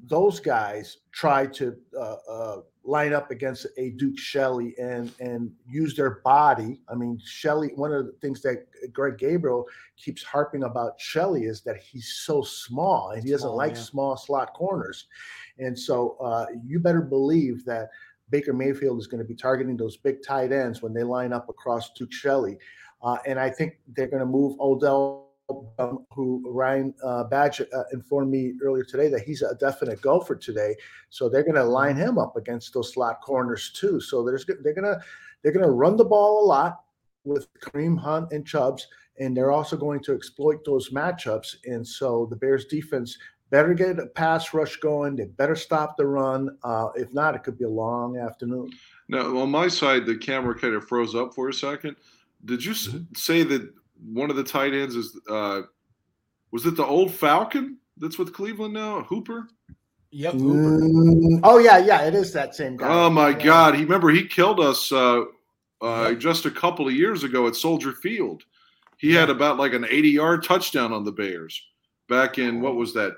those guys try to uh, uh, line up against a Duke Shelley and and use their body. I mean, Shelley. One of the things that Greg Gabriel keeps harping about Shelley is that he's so small and he doesn't Small, like yeah. small slot corners. And so uh, you better believe that Baker Mayfield is going to be targeting those big tight ends when they line up across Duke Shelley. Uh, and I think they're going to move Odell who Ryan uh, Badge uh, informed me earlier today that he's a definite go for today. So they're going to line him up against those slot corners too. So there's they're going to they're going to run the ball a lot with Kareem Hunt and Chubbs, and they're also going to exploit those matchups. And so the Bears defense better get a pass rush going. They better stop the run. Uh, if not, it could be a long afternoon. Now, on my side, the camera kind of froze up for a second. Did you say that one of the tight ends is uh, was it the old Falcon that's with Cleveland now, Hooper? Yep. Hooper. Mm, oh yeah, yeah, it is that same guy. Oh my Yeah. God! He remember he killed us uh, uh, Yep. just a couple of years ago at Soldier Field. He had about like an 80 yard touchdown on the Bears back in what was that?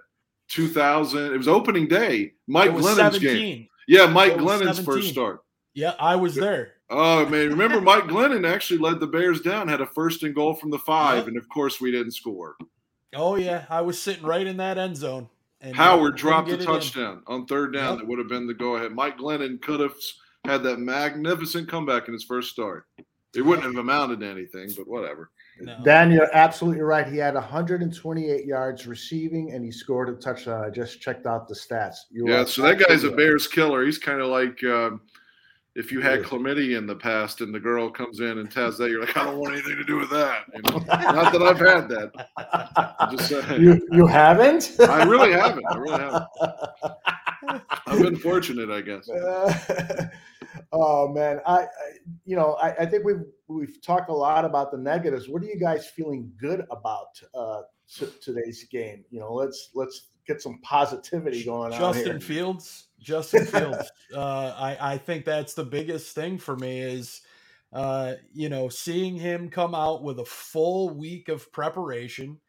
2000. It was opening day. Mike It was Glennon's game. Yeah, Mike Glennon's 17. first start. Yeah, I was there. Oh man, remember Mike Glennon actually led the Bears down, had a first and goal from the five, Yep. and of course we didn't score. Oh yeah, I was sitting right in that end zone. And Howard dropped a get it in. touchdown on third down Yep. that would have been the go ahead. Mike Glennon could have had that magnificent comeback in his first start. It wouldn't have amounted to anything, but whatever. No. Dan, you're absolutely right. He had 128 yards receiving, and he scored a touchdown. I just checked out the stats. You Yeah, so that guy's a. Bears killer. He's kind of like um, if you had Yes. chlamydia in the past and the girl comes in and tells that, you're like, I don't want anything to do with that. You know? Not that I've had that. Just saying. You you haven't? I really haven't. I really haven't. I've been fortunate, I guess. Uh, oh man, I, I you know I, I think we've we've talked a lot about the negatives. What are you guys feeling good about uh, t- today's game? You know, let's let's get some positivity going on Justin. Fields. Justin Fields. Uh, I I think that's the biggest thing for me is, uh, you know, seeing him come out with a full week of preparation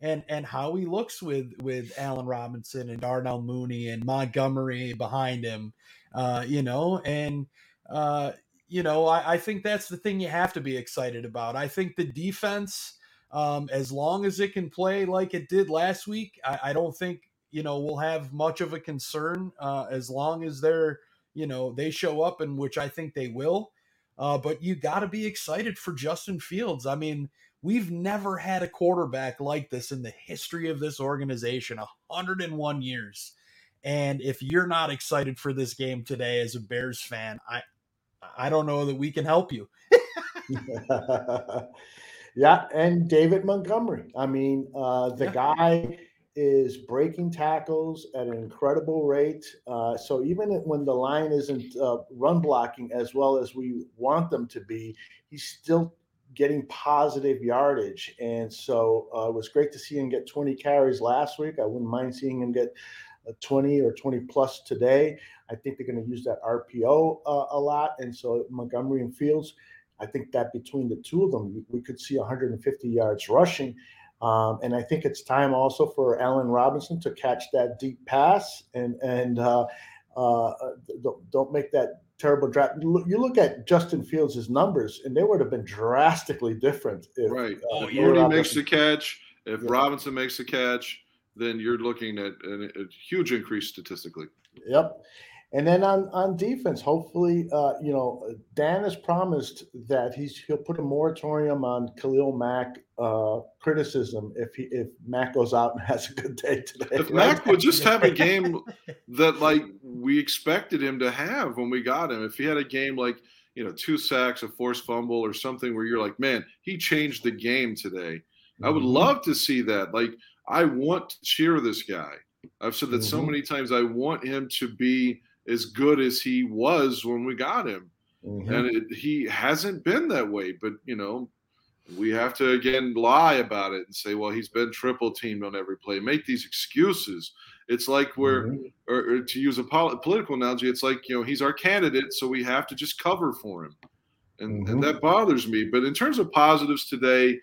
and and how he looks with with Allen Robinson and Darnell Mooney and Montgomery behind him, uh, you know, and uh, you know, I, I think that's the thing you have to be excited about. I think the defense, um, as long as it can play like it did last week, I, I don't think you know we'll have much of a concern uh, as long as they're you know they show up, and which I think they will. Uh, but you got to be excited for Justin Fields. I mean, we've never had a quarterback like this in the history of this organization 101 years. And if you're not excited for this game today as a Bears fan, I I don't know that we can help you. yeah, and David Montgomery. I mean, uh, the yeah. guy is breaking tackles at an incredible rate. Uh, so even when the line isn't uh, run blocking as well as we want them to be, he's still getting positive yardage. And so uh, it was great to see him get 20 carries last week. I wouldn't mind seeing him get 20 or 20 plus today. I think they're going to use that RPO uh, a lot. And so Montgomery and Fields, I think that between the two of them, we could see 150 yards rushing. Um, and I think it's time also for Allen Robinson to catch that deep pass and and uh, uh, don't, don't make that terrible draft. You look at Justin Fields' numbers, and they would have been drastically different. If, right. Uh, Mooney makes the catch. If yeah. Robinson makes the catch, then you're looking at a, a huge increase statistically. Yep. And then on, on defense, hopefully, uh, you know, Dan has promised that he's he'll put a moratorium on Khalil Mack uh, criticism if he if Mack goes out and has a good day today. If Mack would just have a game that like we expected him to have when we got him, if he had a game like you know two sacks, a forced fumble, or something where you're like, man, he changed the game today. Mm-hmm. I would mm-hmm. love to see that. Like, I want to cheer this guy. I've said that mm-hmm. so many times. I want him to be as good as he was when we got him. Mm-hmm. And it, he hasn't been that way. But, you know, we have to again lie about it and say, well, he's been triple teamed on every play. Make these excuses. It's like we're, mm-hmm. or, or, to use a pol- political analogy, it's like, you know, he's our candidate, so we have to just cover for him. And, mm-hmm. and that bothers me. But in terms of positives today,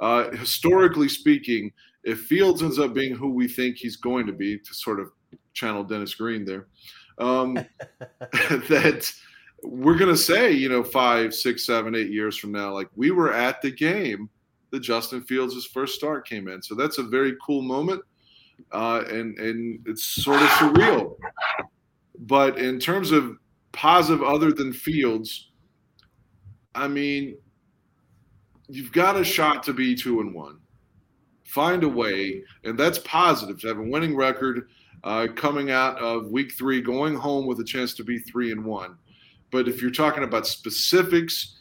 uh, historically speaking, if Fields ends up being who we think he's going to be, to sort of channel Dennis Green there, um, that we're going to say, you know, five, six, seven, eight years from now, like we were at the game that Justin Fields' first start came in. So that's a very cool moment. Uh, and, and it's sort of surreal. But in terms of positive other than Fields, I mean, you've got a shot to be two and one. Find a way, and that's positive to have a winning record uh, coming out of week three, going home with a chance to be three and one. But if you're talking about specifics,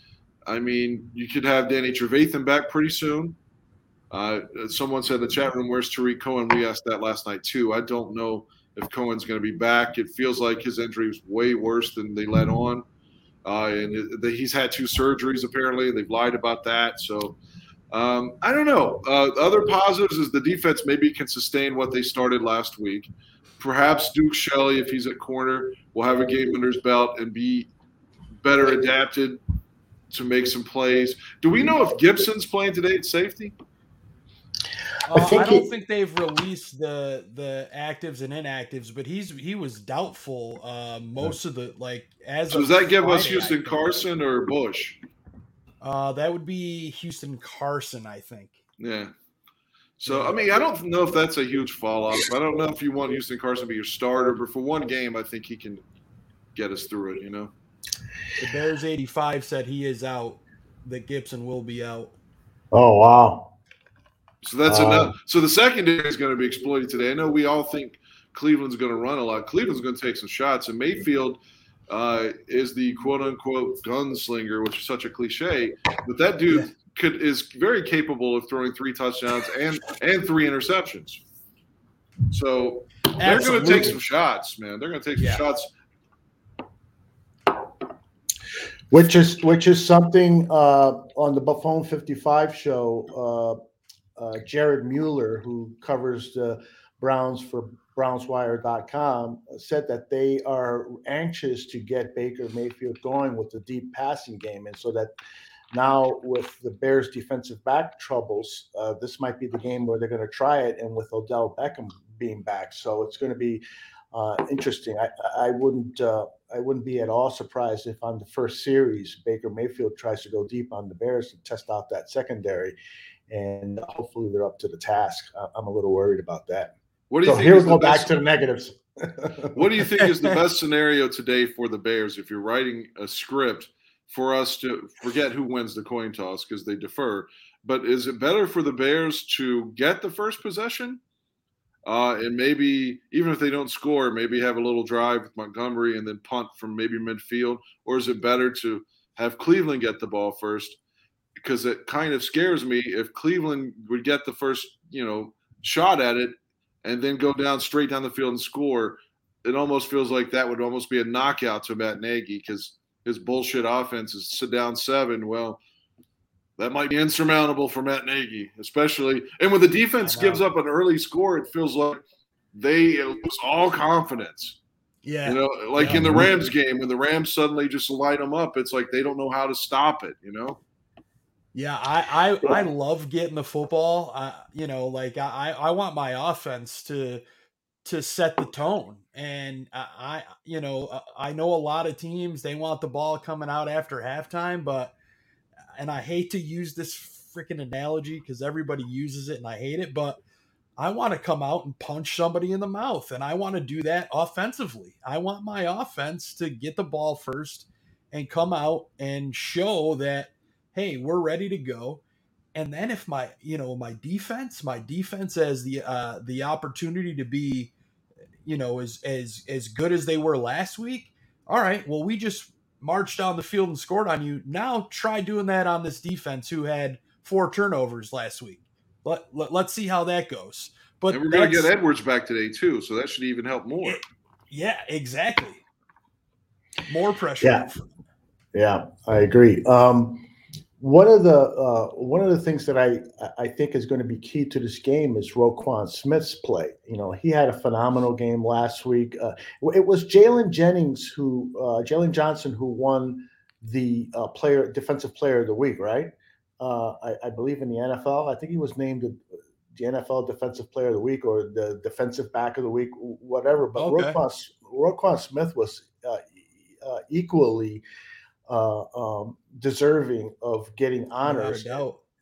I mean, you could have Danny Trevathan back pretty soon. Uh, someone said in the chat room, "Where's Tarik Cohen?" We asked that last night too. I don't know if Cohen's going to be back. It feels like his injury was way worse than they let on, uh, and it, he's had two surgeries apparently. They've lied about that, so um, I don't know. Uh, other positives is the defense maybe can sustain what they started last week. Perhaps Duke Shelley, if he's at corner, will have a game under his belt and be better adapted to make some plays. Do we know if Gibson's playing today at safety? Uh, I, I, don't think they've released the the actives and inactives, but he's he was doubtful uh, most of the like as. So does that give us Houston Carson or Bush? Uh, that would be Houston Carson, I think. Yeah. So I mean, I don't know if that's a huge fall off. I don't know if you want Houston Carson to be your starter, but for one game, I think he can get us through it. You know. The Bears eighty five said he is out. That Gibson will be out. Oh wow. So that's uh, enough. So the secondary is going to be exploited today. I know we all think Cleveland's going to run a lot. Cleveland's going to take some shots, and Mayfield uh, is the quote unquote gunslinger, which is such a cliche, but that dude yeah. Could is very capable of throwing three touchdowns and and three interceptions. So they're going to take some shots, man. They're going to take some yeah. shots. Which is which is something uh, on the Buffon 55 show. Uh, uh, Jared Mueller, who covers the Browns for BrownsWire.com said that they are anxious to get Baker Mayfield going with the deep passing game, and so that now with the Bears' defensive back troubles, uh, this might be the game where they're going to try it, and with Odell Beckham being back, so it's going to be uh, interesting. I, I wouldn't uh, I wouldn't be at all surprised if on the first series Baker Mayfield tries to go deep on the Bears to test out that secondary, and hopefully they're up to the task. I'm a little worried about that. What do you so think? here we go back to the negatives. What do you think is the best scenario today for the Bears if you're writing a script for us to forget who wins the coin toss because they defer? But is it better for the Bears to get the first possession uh, and maybe even if they don't score, maybe have a little drive with Montgomery and then punt from maybe midfield, or is it better to have Cleveland get the ball first? Because it kind of scares me if Cleveland would get the first, you know, shot at it and then go down straight down the field and score. It almost feels like that would almost be a knockout to Matt Nagy because his bullshit offense is sit down seven. Well, that might be insurmountable for Matt Nagy, especially. And when the defense gives up an early score, it feels like they lose all confidence. Yeah. You know, like Yeah. in the Rams game, when the Rams suddenly just light them up, it's like they don't know how to stop it. You know, Yeah, I I, I love getting the football. I, you know, like I I want my offense to to set the tone, and I, you know uh, I know a lot of teams they want the ball coming out after halftime, but and I hate to use this freaking analogy because everybody uses it and I hate it, but I want to come out and punch somebody in the mouth, and I want to do that offensively. I want my offense to get the ball first and come out and show that hey, we're ready to go. And then if my, you know, my defense, my defense has the uh the opportunity to be, you know, as as as good as they were last week. All right, well, we just marched down the field and scored on you. Now try doing that on this defense who had four turnovers last week. Let, let us see how that goes. But and we're going to get Edwards back today too, so that should even help more. Yeah, exactly. More pressure. Yeah. Yeah, I agree. Um, one of the uh, one of the things that I I think is going to be key to this game is Roquan Smith's play. You know, he had a phenomenal game last week. Uh, it was Jalen Jennings who uh, Jaylon Johnson who won the uh, player defensive player of the week, right? Uh, I, I believe in the NFL. I think he was named the, NFL defensive player of the week or the defensive back of the week, whatever. But Okay. Roquan, Roquan Smith was uh, uh, equally uh, um, deserving of getting honors.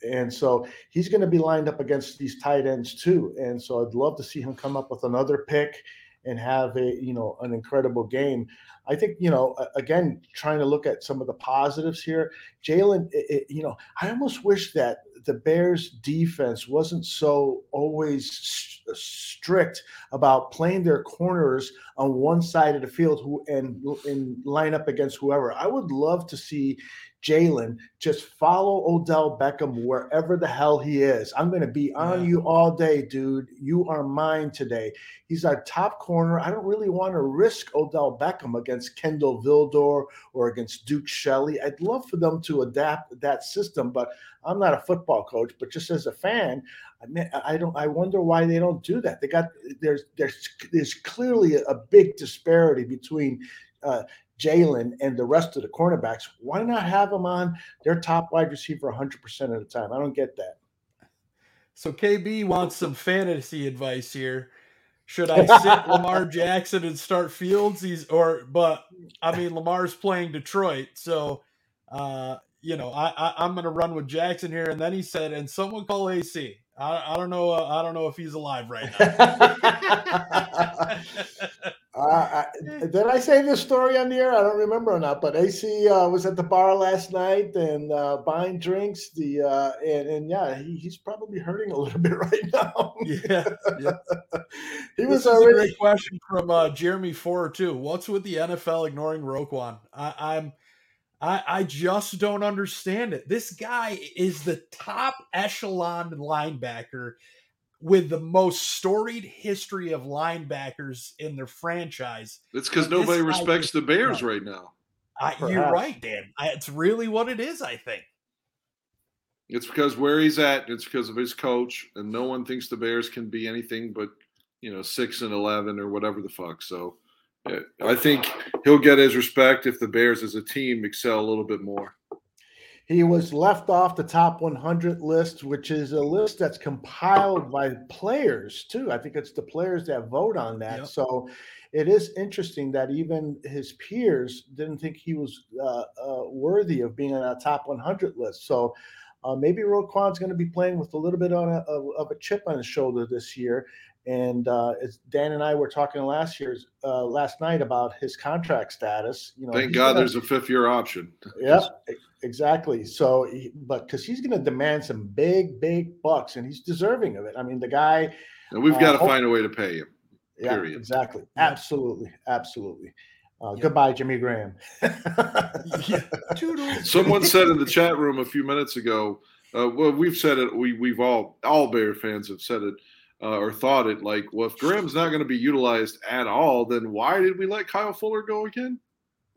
And so he's going to be lined up against these tight ends too. And so I'd love to see him come up with another pick and have a you know an incredible game. I think you know again trying to look at some of the positives here. Jaylon, you know, I almost wish that the Bears defense wasn't so always s- strict about playing their corners on one side of the field who and and line up against whoever. I would love to see Jaylon just follow Odell Beckham wherever the hell he is. I'm going to be on Yeah. you all day, dude. You are mine today. He's our top corner. I don't really want to risk Odell Beckham against Kindle Vildor or against Duke Shelley. I'd love for them to adapt that system, but I'm not a football coach. But just as a fan, I mean, I don't. I wonder why they don't do that. They got there's there's there's clearly a, a big disparity between. Uh, Jaylon and the rest of the cornerbacks, why not have them on their top wide receiver 100% of the time? I don't get that. So KB wants some fantasy advice here. Should I sit Lamar Jackson and start Fields? He's or but I mean Lamar's playing Detroit, so uh, you know I, I I'm gonna run with Jackson here. And then he said, and someone call AC. I, I don't know. Uh, I don't know if he's alive right now. Uh, I, did I say this story on the air? I don't remember or not. But AC uh, was at the bar last night and uh, buying drinks. The uh, and, and yeah, he, he's probably hurting a little bit right now. yeah, yeah. he This was already. great question from uh, Jeremy Four too. What's with the NFL ignoring Roquan? I, I'm, I, I just don't understand it. This guy is the top echelon linebacker with the most storied history of linebackers in their franchise. It's because nobody respects the Bears no. right now. I, you're right, Dan. I, it's really what it is. I think. It's because where he's at. It's because of his coach, and no one thinks the Bears can be anything but you know, six and eleven or whatever the fuck. So I think he'll get his respect if the Bears as a team excel a little bit more. He was left off the top 100 list, which is a list that's compiled by players too. I think it's the players that vote on that. Yep. So it is interesting that even his peers didn't think he was uh, uh, worthy of being on a top 100 list. So uh, maybe Roquan's going to be playing with a little bit on a, of, of a chip on his shoulder this year. And uh, as Dan and I were talking last year's uh, last night about his contract status, you know, Thank God gonna- there's a fifth year option. yeah, e- exactly. So, but because he's going to demand some big, big bucks, and he's deserving of it. I mean, the guy. And we've Uh, got to find a way to pay him. Yeah, Period. exactly. Absolutely, absolutely. Uh, Yep. Goodbye, Jimmy Graham. Yeah. Someone said in the chat room a few minutes ago. Uh, well, we've said it. We we've all all Bear fans have said it uh, or thought it. Like, well, if Graham's not going to be utilized at all, then why did we let Kyle Fuller go again?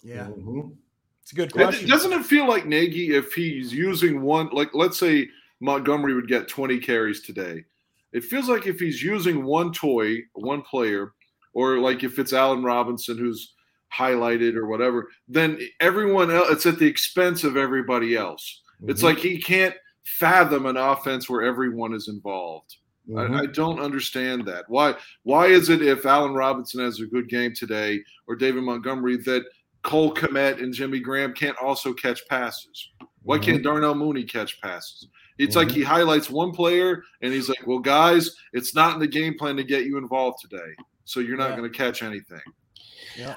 Yeah, Mhm. It's a good And question. Doesn't it feel like Nagy, if he's using one, like let's say Montgomery would get 20 carries today, it feels like if he's using one toy, one player, or like if it's Allen Robinson who's highlighted or whatever, then everyone else, it's at the expense of everybody else. It's Mhm. like he can't fathom an offense where everyone is involved. Mhm. I, I don't understand that. Why? Why is it if Allen Robinson has a good game today or David Montgomery that Cole Kmet and Jimmy Graham can't also catch passes? Why can't mm-hmm. Darnell Mooney catch passes? It's like he mm-hmm. highlights one player and he's like, "Well, guys, it's not in the game plan to get you involved today, so you're not Yeah. going to catch anything."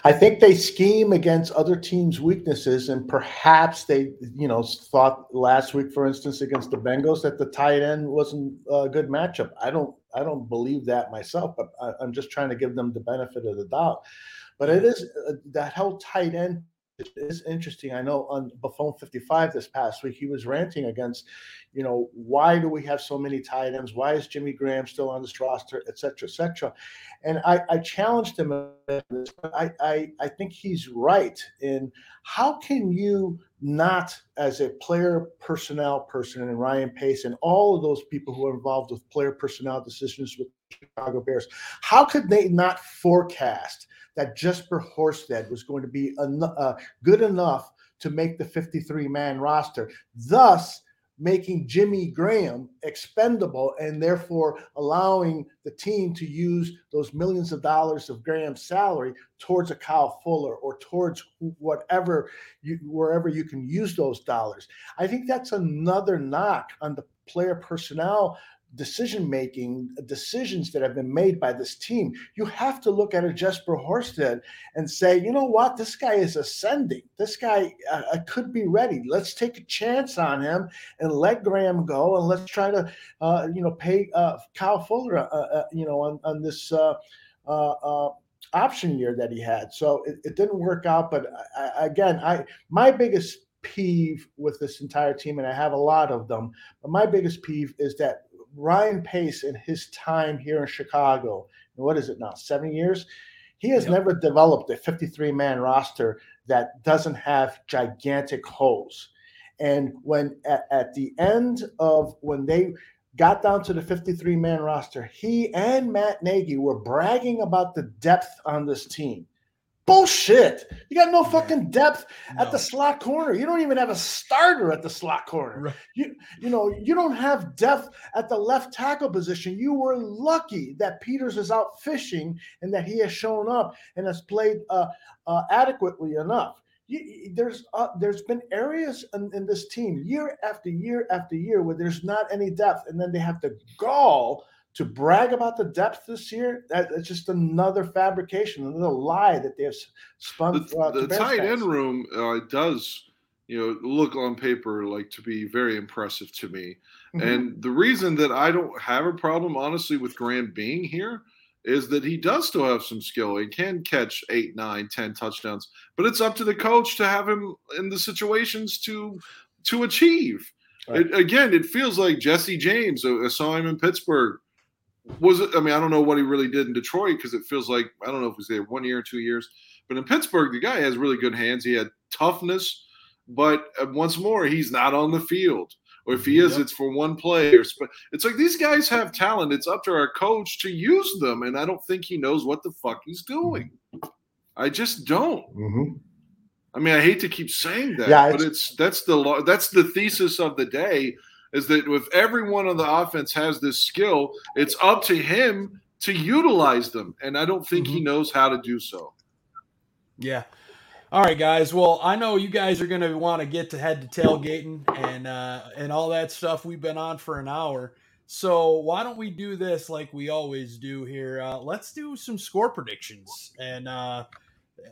I think they scheme against other teams' weaknesses, and perhaps they, you know, thought last week, for instance, against the Bengals, that the tight end wasn't a good matchup. I don't, I don't believe that myself, but I, I'm just trying to give them the benefit of the doubt. But it is uh, that whole tight end is interesting. I know on Buffon 55 this past week, he was ranting against, you know, why do we have so many tight ends? Why is Jimmy Graham still on this roster, et cetera, et cetera? And I, I challenged him I, I, I think he's right in how can you not, as a player personnel person, and Ryan Pace and all of those people who are involved with player personnel decisions with Chicago Bears, how could they not forecast that Jesper Horsted was going to be en- uh, good enough to make the 53 man roster, thus making Jimmy Graham expendable and therefore allowing the team to use those millions of dollars of Graham's salary towards a Kyle Fuller or towards whatever you wherever you can use those dollars. I think that's another knock on the player personnel decision making decisions that have been made by this team. You have to look at a Jesper Horsted and say, you know what, this guy is ascending. This guy uh, uh, could be ready. Let's take a chance on him and let Graham go, and let's try to, uh, you know, pay uh, Kyle Fuller, uh, uh, you know, on, on this. Option year that he had so it, it didn't work out but I, again i my biggest peeve with this entire team and i have a lot of them but my biggest peeve is that Ryan Pace in his time here in Chicago, what is it now, seven years? He has Yep. never developed a 53 man roster that doesn't have gigantic holes. And when at, at the end of when they got down to the 53 man roster, he and Matt Nagy were bragging about the depth on this team. Bullshit. You got no fucking depth at the slot corner. You don't even have a starter at the slot corner. Right. You you know, you don't have depth at the left tackle position. You were lucky that Peters is out fishing and that he has shown up and has played uh, uh, adequately enough. You- there's uh, there's been areas in, in this team year after year after year where there's not any depth, and then they have the gall to brag about the depth this year. That, that's just another fabrication, another lie that they have s- spun the, throughout the tight end room uh, does you know look on paper like to be very impressive to me Mhm. and the reason that i don't have a problem honestly with graham being here is that he does still have some skill he can catch eight nine ten touchdowns but it's up to the coach to have him in the situations to to achieve Right. it, again it feels like jesse james I, I saw him in pittsburgh was it i mean i don't know what he really did in detroit because it feels like i don't know if he was there one year or two years but in Pittsburgh, the guy has really good hands. He had toughness, but uh, once more, he's not on the field. or if he is, yep. it's for one play. Or sp- it's like these guys have talent. It's up to our coach to use them, and I don't think he knows what the fuck he's doing. I just don't. Mm-hmm. I mean, I hate to keep saying that, yeah, but it's that's the that's the thesis of the day is that if everyone on the offense has this skill, it's up to him to utilize them, and I don't think mm-hmm. he knows how to do so. Yeah. All right, guys. Well, I know you guys are going to want to get to head to tailgating and uh, and all that stuff. We've been on for an hour, so why don't we do this like we always do here? Uh, let's do some score predictions. And uh,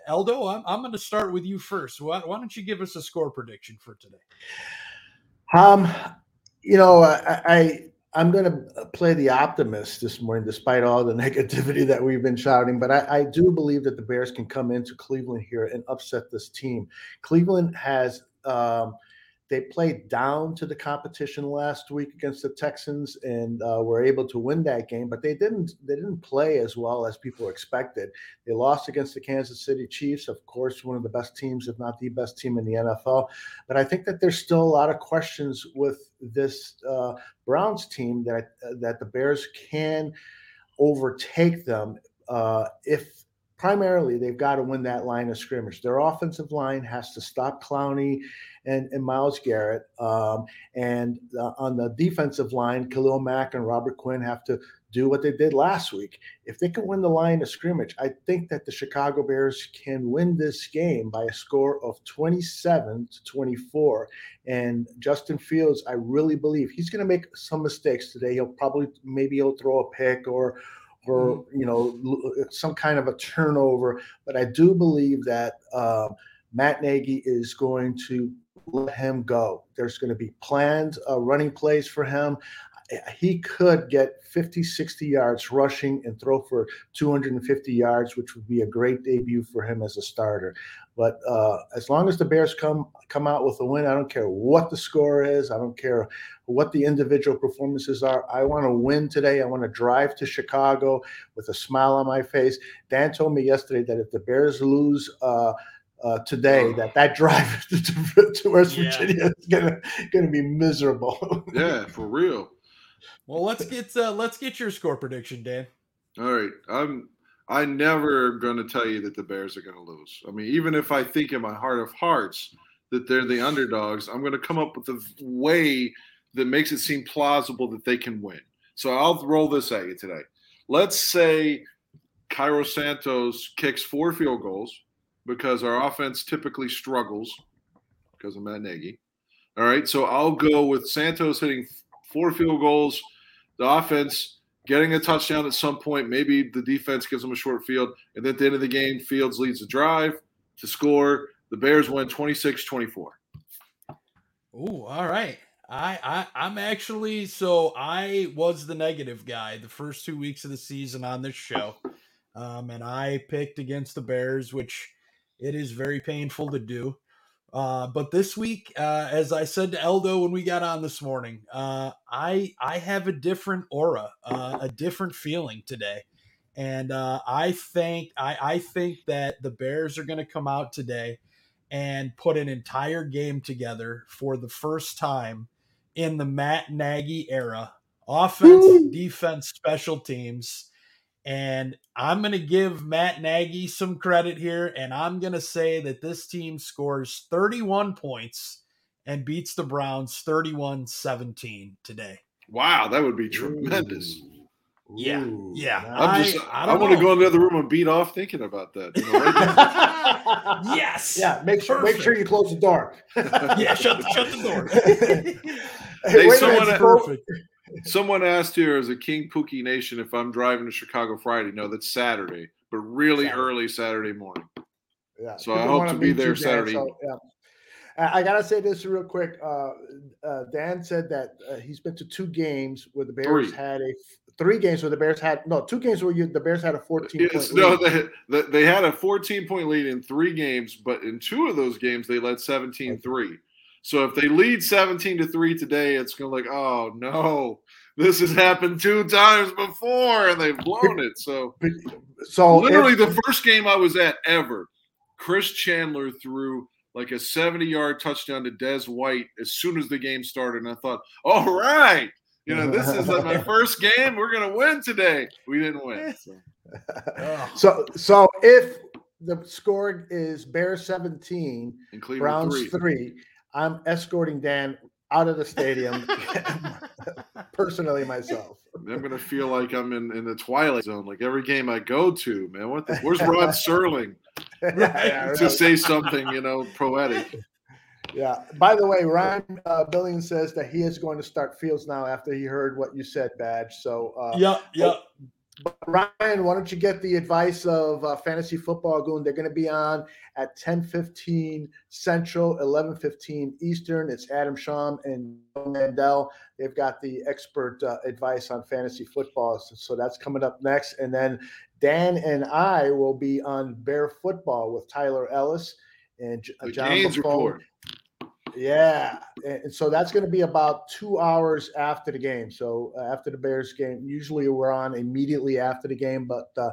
Eldo, I'm, I'm going to start with you first. Why, why don't you give us a score prediction for today? Um, you know, I, I I'm going to play the optimist this morning, despite all the negativity that we've been shouting. But I, I, do believe that the Bears can come into Cleveland here and upset this team. Cleveland has um, they played down to the competition last week against the Texans and uh, were able to win that game, but they didn't they didn't play as well as people expected. They lost against the Kansas City Chiefs, of course, one of the best teams, if not the best team in the NFL. But I think that there's still a lot of questions with this uh, Browns team that that the Bears can overtake them uh, if primarily they've got to win that line of scrimmage. Their offensive line has to stop Clowney and, and Myles Garrett. Um, and uh, on the defensive line, Khalil Mack and Robert Quinn have to do what they did last week. If they can win the line of scrimmage, I think that the Chicago Bears can win this game by a score of 27 to 24. And Justin Fields, I really believe he's going to make some mistakes today. He'll probably maybe he'll throw a pick or or mm-hmm. you know some kind of a turnover. But I do believe that uh, Matt Nagy is going to let him go. There's going to be planned uh, running plays for him. He could get 50, 60 yards rushing and throw for 250 yards, which would be a great debut for him as a starter. But uh, as long as the Bears come come out with a win, I don't care what the score is. I don't care what the individual performances are. I want to win today. I want to drive to Chicago with a smile on my face. Dan told me yesterday that if the Bears lose uh, uh, today that that drive to, to West yeah. Virginia is gonna gonna be miserable. yeah, for real. Well, let's get uh, let's get your score prediction, Dan. All right, I'm I never going to tell you that the Bears are going to lose. I mean, even if I think in my heart of hearts that they're the underdogs, I'm going to come up with a way that makes it seem plausible that they can win. So I'll roll this at you today. Let's say Cairo Santos kicks four field goals because our offense typically struggles because of Matt Nagy. All right, so I'll go with Santos hitting four field goals, the offense getting a touchdown at some point. Maybe the defense gives them a short field, and then at the end of the game, Fields leads the drive to score. The Bears win 26 24. Oh, all right. I, I I'm actually so I was the negative guy the first two weeks of the season on this show, um, and I picked against the Bears, which it is very painful to do. Uh, but this week, uh, as I said to Aldo when we got on this morning, uh, I I have a different aura, uh, a different feeling today, and uh, I think I, I think that the Bears are going to come out today and put an entire game together for the first time in the Matt Nagy era, offense, defense, special teams and I'm going to give Matt Nagy some credit here, and I'm going to say that this team scores 31 points and beats the Browns 31 17 today. Wow, that would be tremendous. Ooh. Yeah, yeah. I'm just, I, I, I want to go in the other room and beat off thinking about that. You know, right yes. Yeah. Make sure, make sure you close the door. yeah. Shut, the, shut the door. hey, hey someone, perfect. Someone asked here as a King Pookie Nation if I'm driving to Chicago Friday. No, that's Saturday, but really Saturday. early Saturday morning. Yeah. So I hope to be there Saturday. So, yeah. I gotta say this real quick. Uh, uh, Dan said that uh, he's been to two games where the Bears three. had a three games where the Bears had no two games where you, the Bears had a fourteen. Yes, no, they, they had a fourteen point lead in three games, but in two of those games they led 17-3. So if they lead 17 to 3 today, it's going to like, oh no, this has happened two times before and they've blown it. So so literally if, the first game I was at ever, Chris Chandler threw like a 70 yard touchdown to Dez White as soon as the game started. And I thought, all right, you know, this is like my first game. We're going to win today. We didn't win. Eh. So. so, so if the score is Bears 17, And Browns three. three, I'm escorting Dan out of the stadium personally myself. I'm gonna feel like I'm in, in the twilight zone. Like every game I go to, man. What the, where's Rod Serling yeah, to say something, you know, poetic? Yeah. By the way, Ryan uh, Billings says that he is going to start Fields now after he heard what you said, Badge. So, uh, Yep, yep. But Ryan, why don't you get the advice of uh, Fantasy Football Goon? They're going to be on at 10:15 Central, 11:15 Eastern. It's Adam Sham and Mandel. They've got the expert uh, advice on fantasy football, so, so that's coming up next. And then Dan and I will be on Bear Football with Tyler Ellis and J- uh, John Buffone. report. Yeah, and so that's going to be about two hours after the game. So uh, after the Bears game, usually we're on immediately after the game, but uh,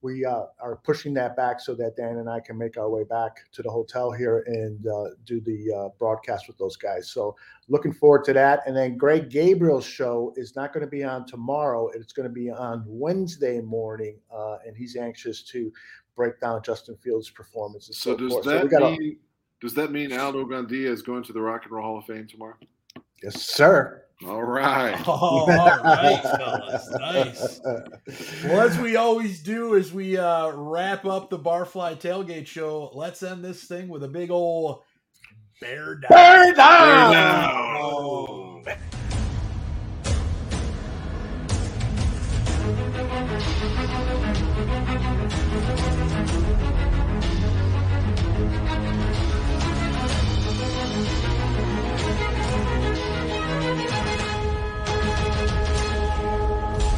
we uh, are pushing that back so that Dan and I can make our way back to the hotel here and uh, do the uh, broadcast with those guys. So looking forward to that. And then Greg Gabriel's show is not going to be on tomorrow; it's going to be on Wednesday morning, uh, and he's anxious to break down Justin Fields' performance. So so, does forth. that a- mean does that mean Aldo Gandia is going to the Rock and Roll Hall of Fame tomorrow? Yes, sir. All right. Oh, all right, fellas. Nice. Well, as we always do, as we uh, wrap up the Barfly Tailgate Show, let's end this thing with a big old bear down. Bear down. Bear down. Oh.